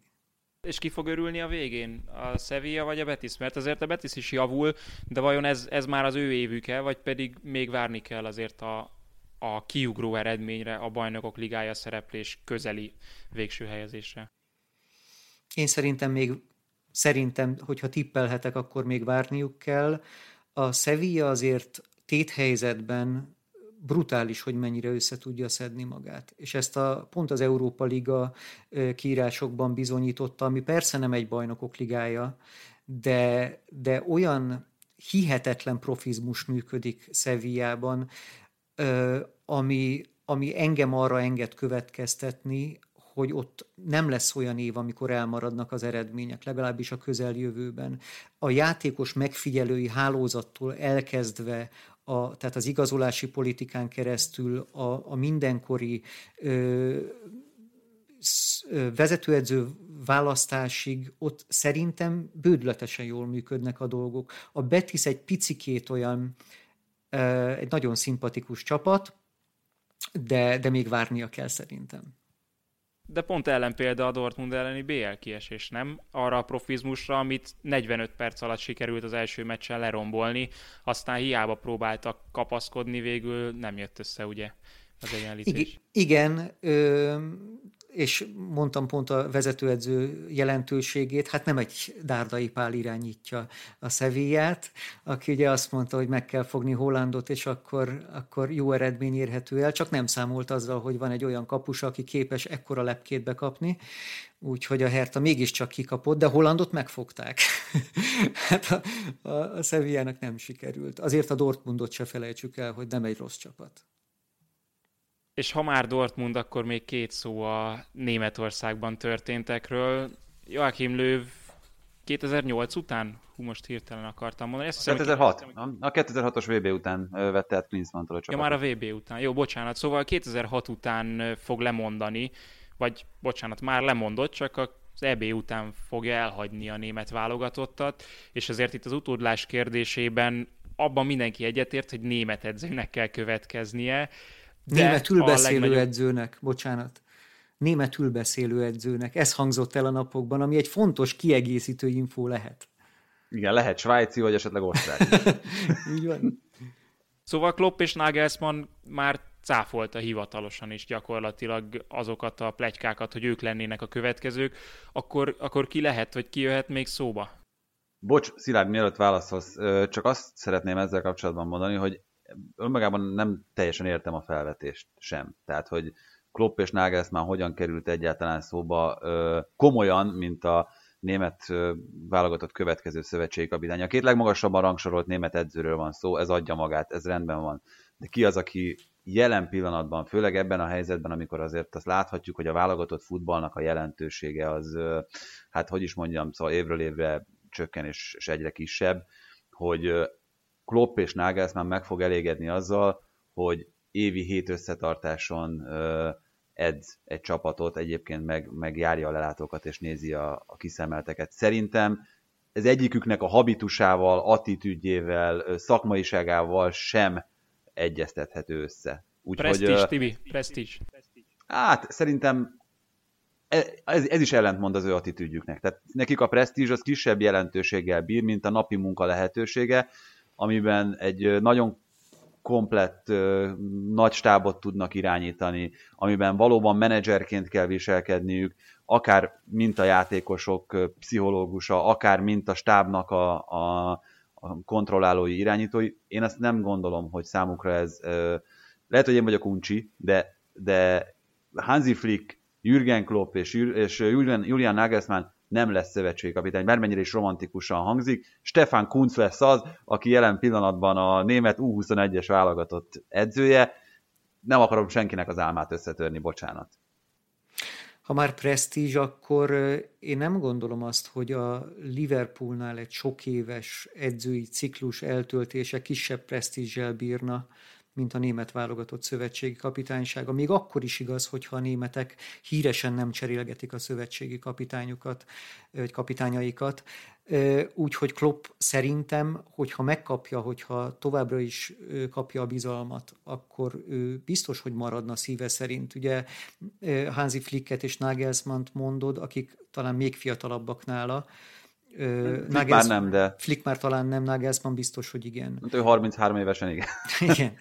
És ki fog örülni a végén? A Sevilla vagy a Betis? Mert azért a Betis is javul, de vajon ez, ez már az ő évük-e, vagy pedig még várni kell azért a, a kiugró eredményre, a bajnokok ligája szereplés közeli végső helyezésre? Én szerintem még, szerintem, hogyha tippelhetek, akkor még várniuk kell. A Sevilla azért téthelyzetben brutális, hogy mennyire össze tudja szedni magát. És ezt a, pont az Európa Liga kiírásokban bizonyította, ami persze nem egy bajnokok ligája, de, de olyan hihetetlen profizmus működik Szevijában, ami, ami engem arra enged következtetni, hogy ott nem lesz olyan év, amikor elmaradnak az eredmények, legalábbis a közeljövőben. A játékos megfigyelői hálózattól elkezdve a, tehát az igazolási politikán keresztül a, a mindenkori ö, vezetőedző választásig ott szerintem bődletesen jól működnek a dolgok. A Betis egy picikét olyan, egy nagyon szimpatikus csapat, de, de még várnia kell szerintem de pont ellenpélda a Dortmund elleni BL kiesés, nem? Arra a profizmusra, amit 45 perc alatt sikerült az első meccsen lerombolni, aztán hiába próbáltak kapaszkodni, végül nem jött össze, ugye, az egyenlítés. Igen, ö, és mondtam pont a vezetőedző jelentőségét, hát nem egy Dárdai Pál irányítja a Szevillát, aki ugye azt mondta, hogy meg kell fogni Hollandot, és akkor, akkor jó eredmény érhető el, csak nem számolt azzal, hogy van egy olyan kapus, aki képes ekkora lepkét bekapni, úgyhogy a Herta mégiscsak kikapott, de Hollandot megfogták. hát a, a, a Sevillának nem sikerült. Azért a Dortmundot se felejtsük el, hogy nem egy rossz csapat. És ha már Dortmund, akkor még két szó a Németországban történtekről. Joachim Löw 2008 után? Hú, most hirtelen akartam mondani. Ezt hiszem, 2006. A 2006-os VB után vette át Klinsmann-tól a csapatot. Ja, már a VB után. Jó, bocsánat. Szóval 2006 után fog lemondani, vagy bocsánat, már lemondott, csak az EB után fogja elhagyni a német válogatottat, és azért itt az utódlás kérdésében abban mindenki egyetért, hogy német edzőnek kell következnie. De Németül beszélő legnagyobb... edzőnek, bocsánat. Németül beszélő edzőnek. Ez hangzott el a napokban, ami egy fontos kiegészítő info lehet. Igen, lehet svájci, vagy esetleg osztrák. Így van. Szóval Klopp és Nagelsmann már cáfolta hivatalosan is gyakorlatilag azokat a plegykákat, hogy ők lennének a következők, akkor, akkor ki lehet, vagy ki jöhet még szóba? Bocs, Szilárd, mielőtt válaszolsz, csak azt szeretném ezzel kapcsolatban mondani, hogy önmagában nem teljesen értem a felvetést sem. Tehát, hogy Klopp és Nagelsmann hogyan került egyáltalán szóba komolyan, mint a német válogatott következő szövetségi kapitány. A két legmagasabban rangsorolt német edzőről van szó, ez adja magát, ez rendben van. De ki az, aki jelen pillanatban, főleg ebben a helyzetben, amikor azért azt láthatjuk, hogy a válogatott futballnak a jelentősége az, hát hogy is mondjam, szóval évről évre csökken és, és egyre kisebb, hogy Klopp és Nagelsmann meg fog elégedni azzal, hogy évi hét összetartáson edz egy csapatot, egyébként meg, meg járja a lelátókat és nézi a, a kiszemelteket. Szerintem ez egyiküknek a habitusával, attitűdjével, szakmaiságával sem egyeztethető össze. Úgy, Prestige, hogy, Tibi, Prestige. Hát szerintem e, ez, ez is ellentmond az ő attitűdjüknek. Tehát nekik a Prestige az kisebb jelentőséggel bír, mint a napi munka lehetősége, amiben egy nagyon komplett nagy stábot tudnak irányítani, amiben valóban menedzserként kell viselkedniük, akár mint a játékosok pszichológusa, akár mint a stábnak a, a, a kontrollálói, irányítói. Én azt nem gondolom, hogy számukra ez, lehet, hogy én vagyok uncsi, de, de Hansi Flick, Jürgen Klopp és, és Julian, Julian Nagelsmann nem lesz szövetségi kapitány, bármennyire is romantikusan hangzik. Stefan Kunz lesz az, aki jelen pillanatban a német U21-es válogatott edzője. Nem akarom senkinek az álmát összetörni, bocsánat. Ha már presztízs, akkor én nem gondolom azt, hogy a Liverpoolnál egy sok éves edzői ciklus eltöltése kisebb presztízsel bírna, mint a német válogatott szövetségi kapitánysága. Még akkor is igaz, hogyha a németek híresen nem cserélgetik a szövetségi kapitányukat, vagy kapitányaikat. Úgyhogy Klopp szerintem, hogyha megkapja, hogyha továbbra is kapja a bizalmat, akkor ő biztos, hogy maradna szíve szerint. Ugye Hansi Flicket és Nagelsmann mondod, akik talán még fiatalabbak nála, Flick Nagels, már nem, de... Flick már talán nem, Nagelsmann biztos, hogy igen. Hát ő 33 évesen, igen. igen.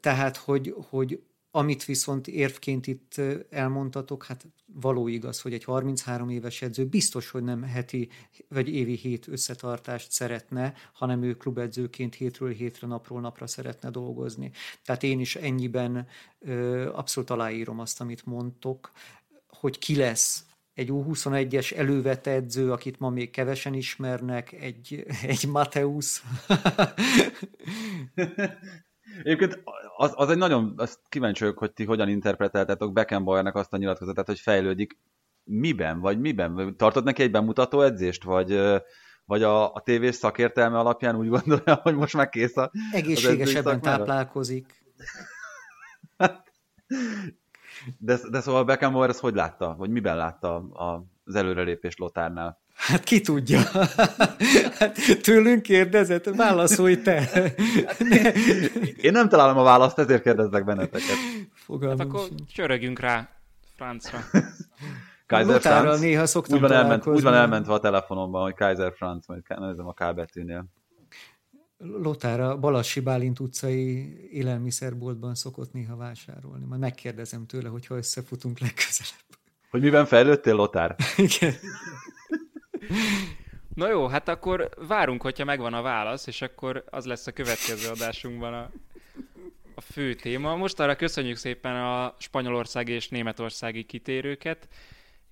Tehát, hogy, hogy amit viszont érvként itt elmondtatok, hát való igaz, hogy egy 33 éves edző biztos, hogy nem heti vagy évi hét összetartást szeretne, hanem ő klubedzőként hétről hétre, napról napra szeretne dolgozni. Tehát én is ennyiben abszolút aláírom azt, amit mondtok, hogy ki lesz egy U21-es elővet edző, akit ma még kevesen ismernek, egy, egy Mateusz. Egyébként az, az egy nagyon, azt kíváncsi vagyok, hogy ti hogyan interpretáltátok Beckenbauernek azt a nyilatkozatát, hogy fejlődik. Miben? Vagy miben? Tartott neki egy bemutató edzést? Vagy, vagy a, a tévés szakértelme alapján úgy gondolja, hogy most már kész a Egészségesebben táplálkozik. De, de szóval Beckenbauer ezt hogy látta? Vagy miben látta a, az előrelépést Lotárnál? Hát ki tudja. Hát, tőlünk kérdezett, válaszolj te. Én nem találom a választ, ezért kérdezlek benneteket. Fogalmam hát akkor csörögjünk rá Francra. Kaiser Franz. néha szoktam úgy van, elment, úgy van elmentve a telefonomban, hogy Kaiser Franz, majd nézem a K betűnél. Lotár a Balassi Bálint utcai élelmiszerboltban szokott néha vásárolni. Majd megkérdezem tőle, hogyha összefutunk legközelebb. Hogy miben fejlődtél, Lotár? Igen. Na jó, hát akkor várunk, hogyha megvan a válasz, és akkor az lesz a következő adásunkban a, a fő téma. Most arra köszönjük szépen a spanyolországi és németországi kitérőket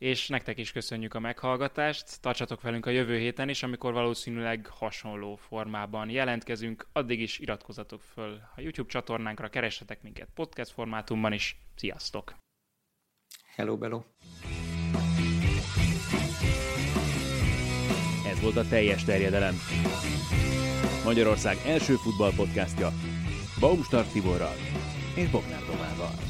és nektek is köszönjük a meghallgatást. Tartsatok velünk a jövő héten is, amikor valószínűleg hasonló formában jelentkezünk. Addig is iratkozatok föl a YouTube csatornánkra, keressetek minket podcast formátumban is. Sziasztok! Hello, bello! Ez volt a teljes terjedelem. Magyarország első futballpodcastja Baumstark Tiborral és Bognár Domával.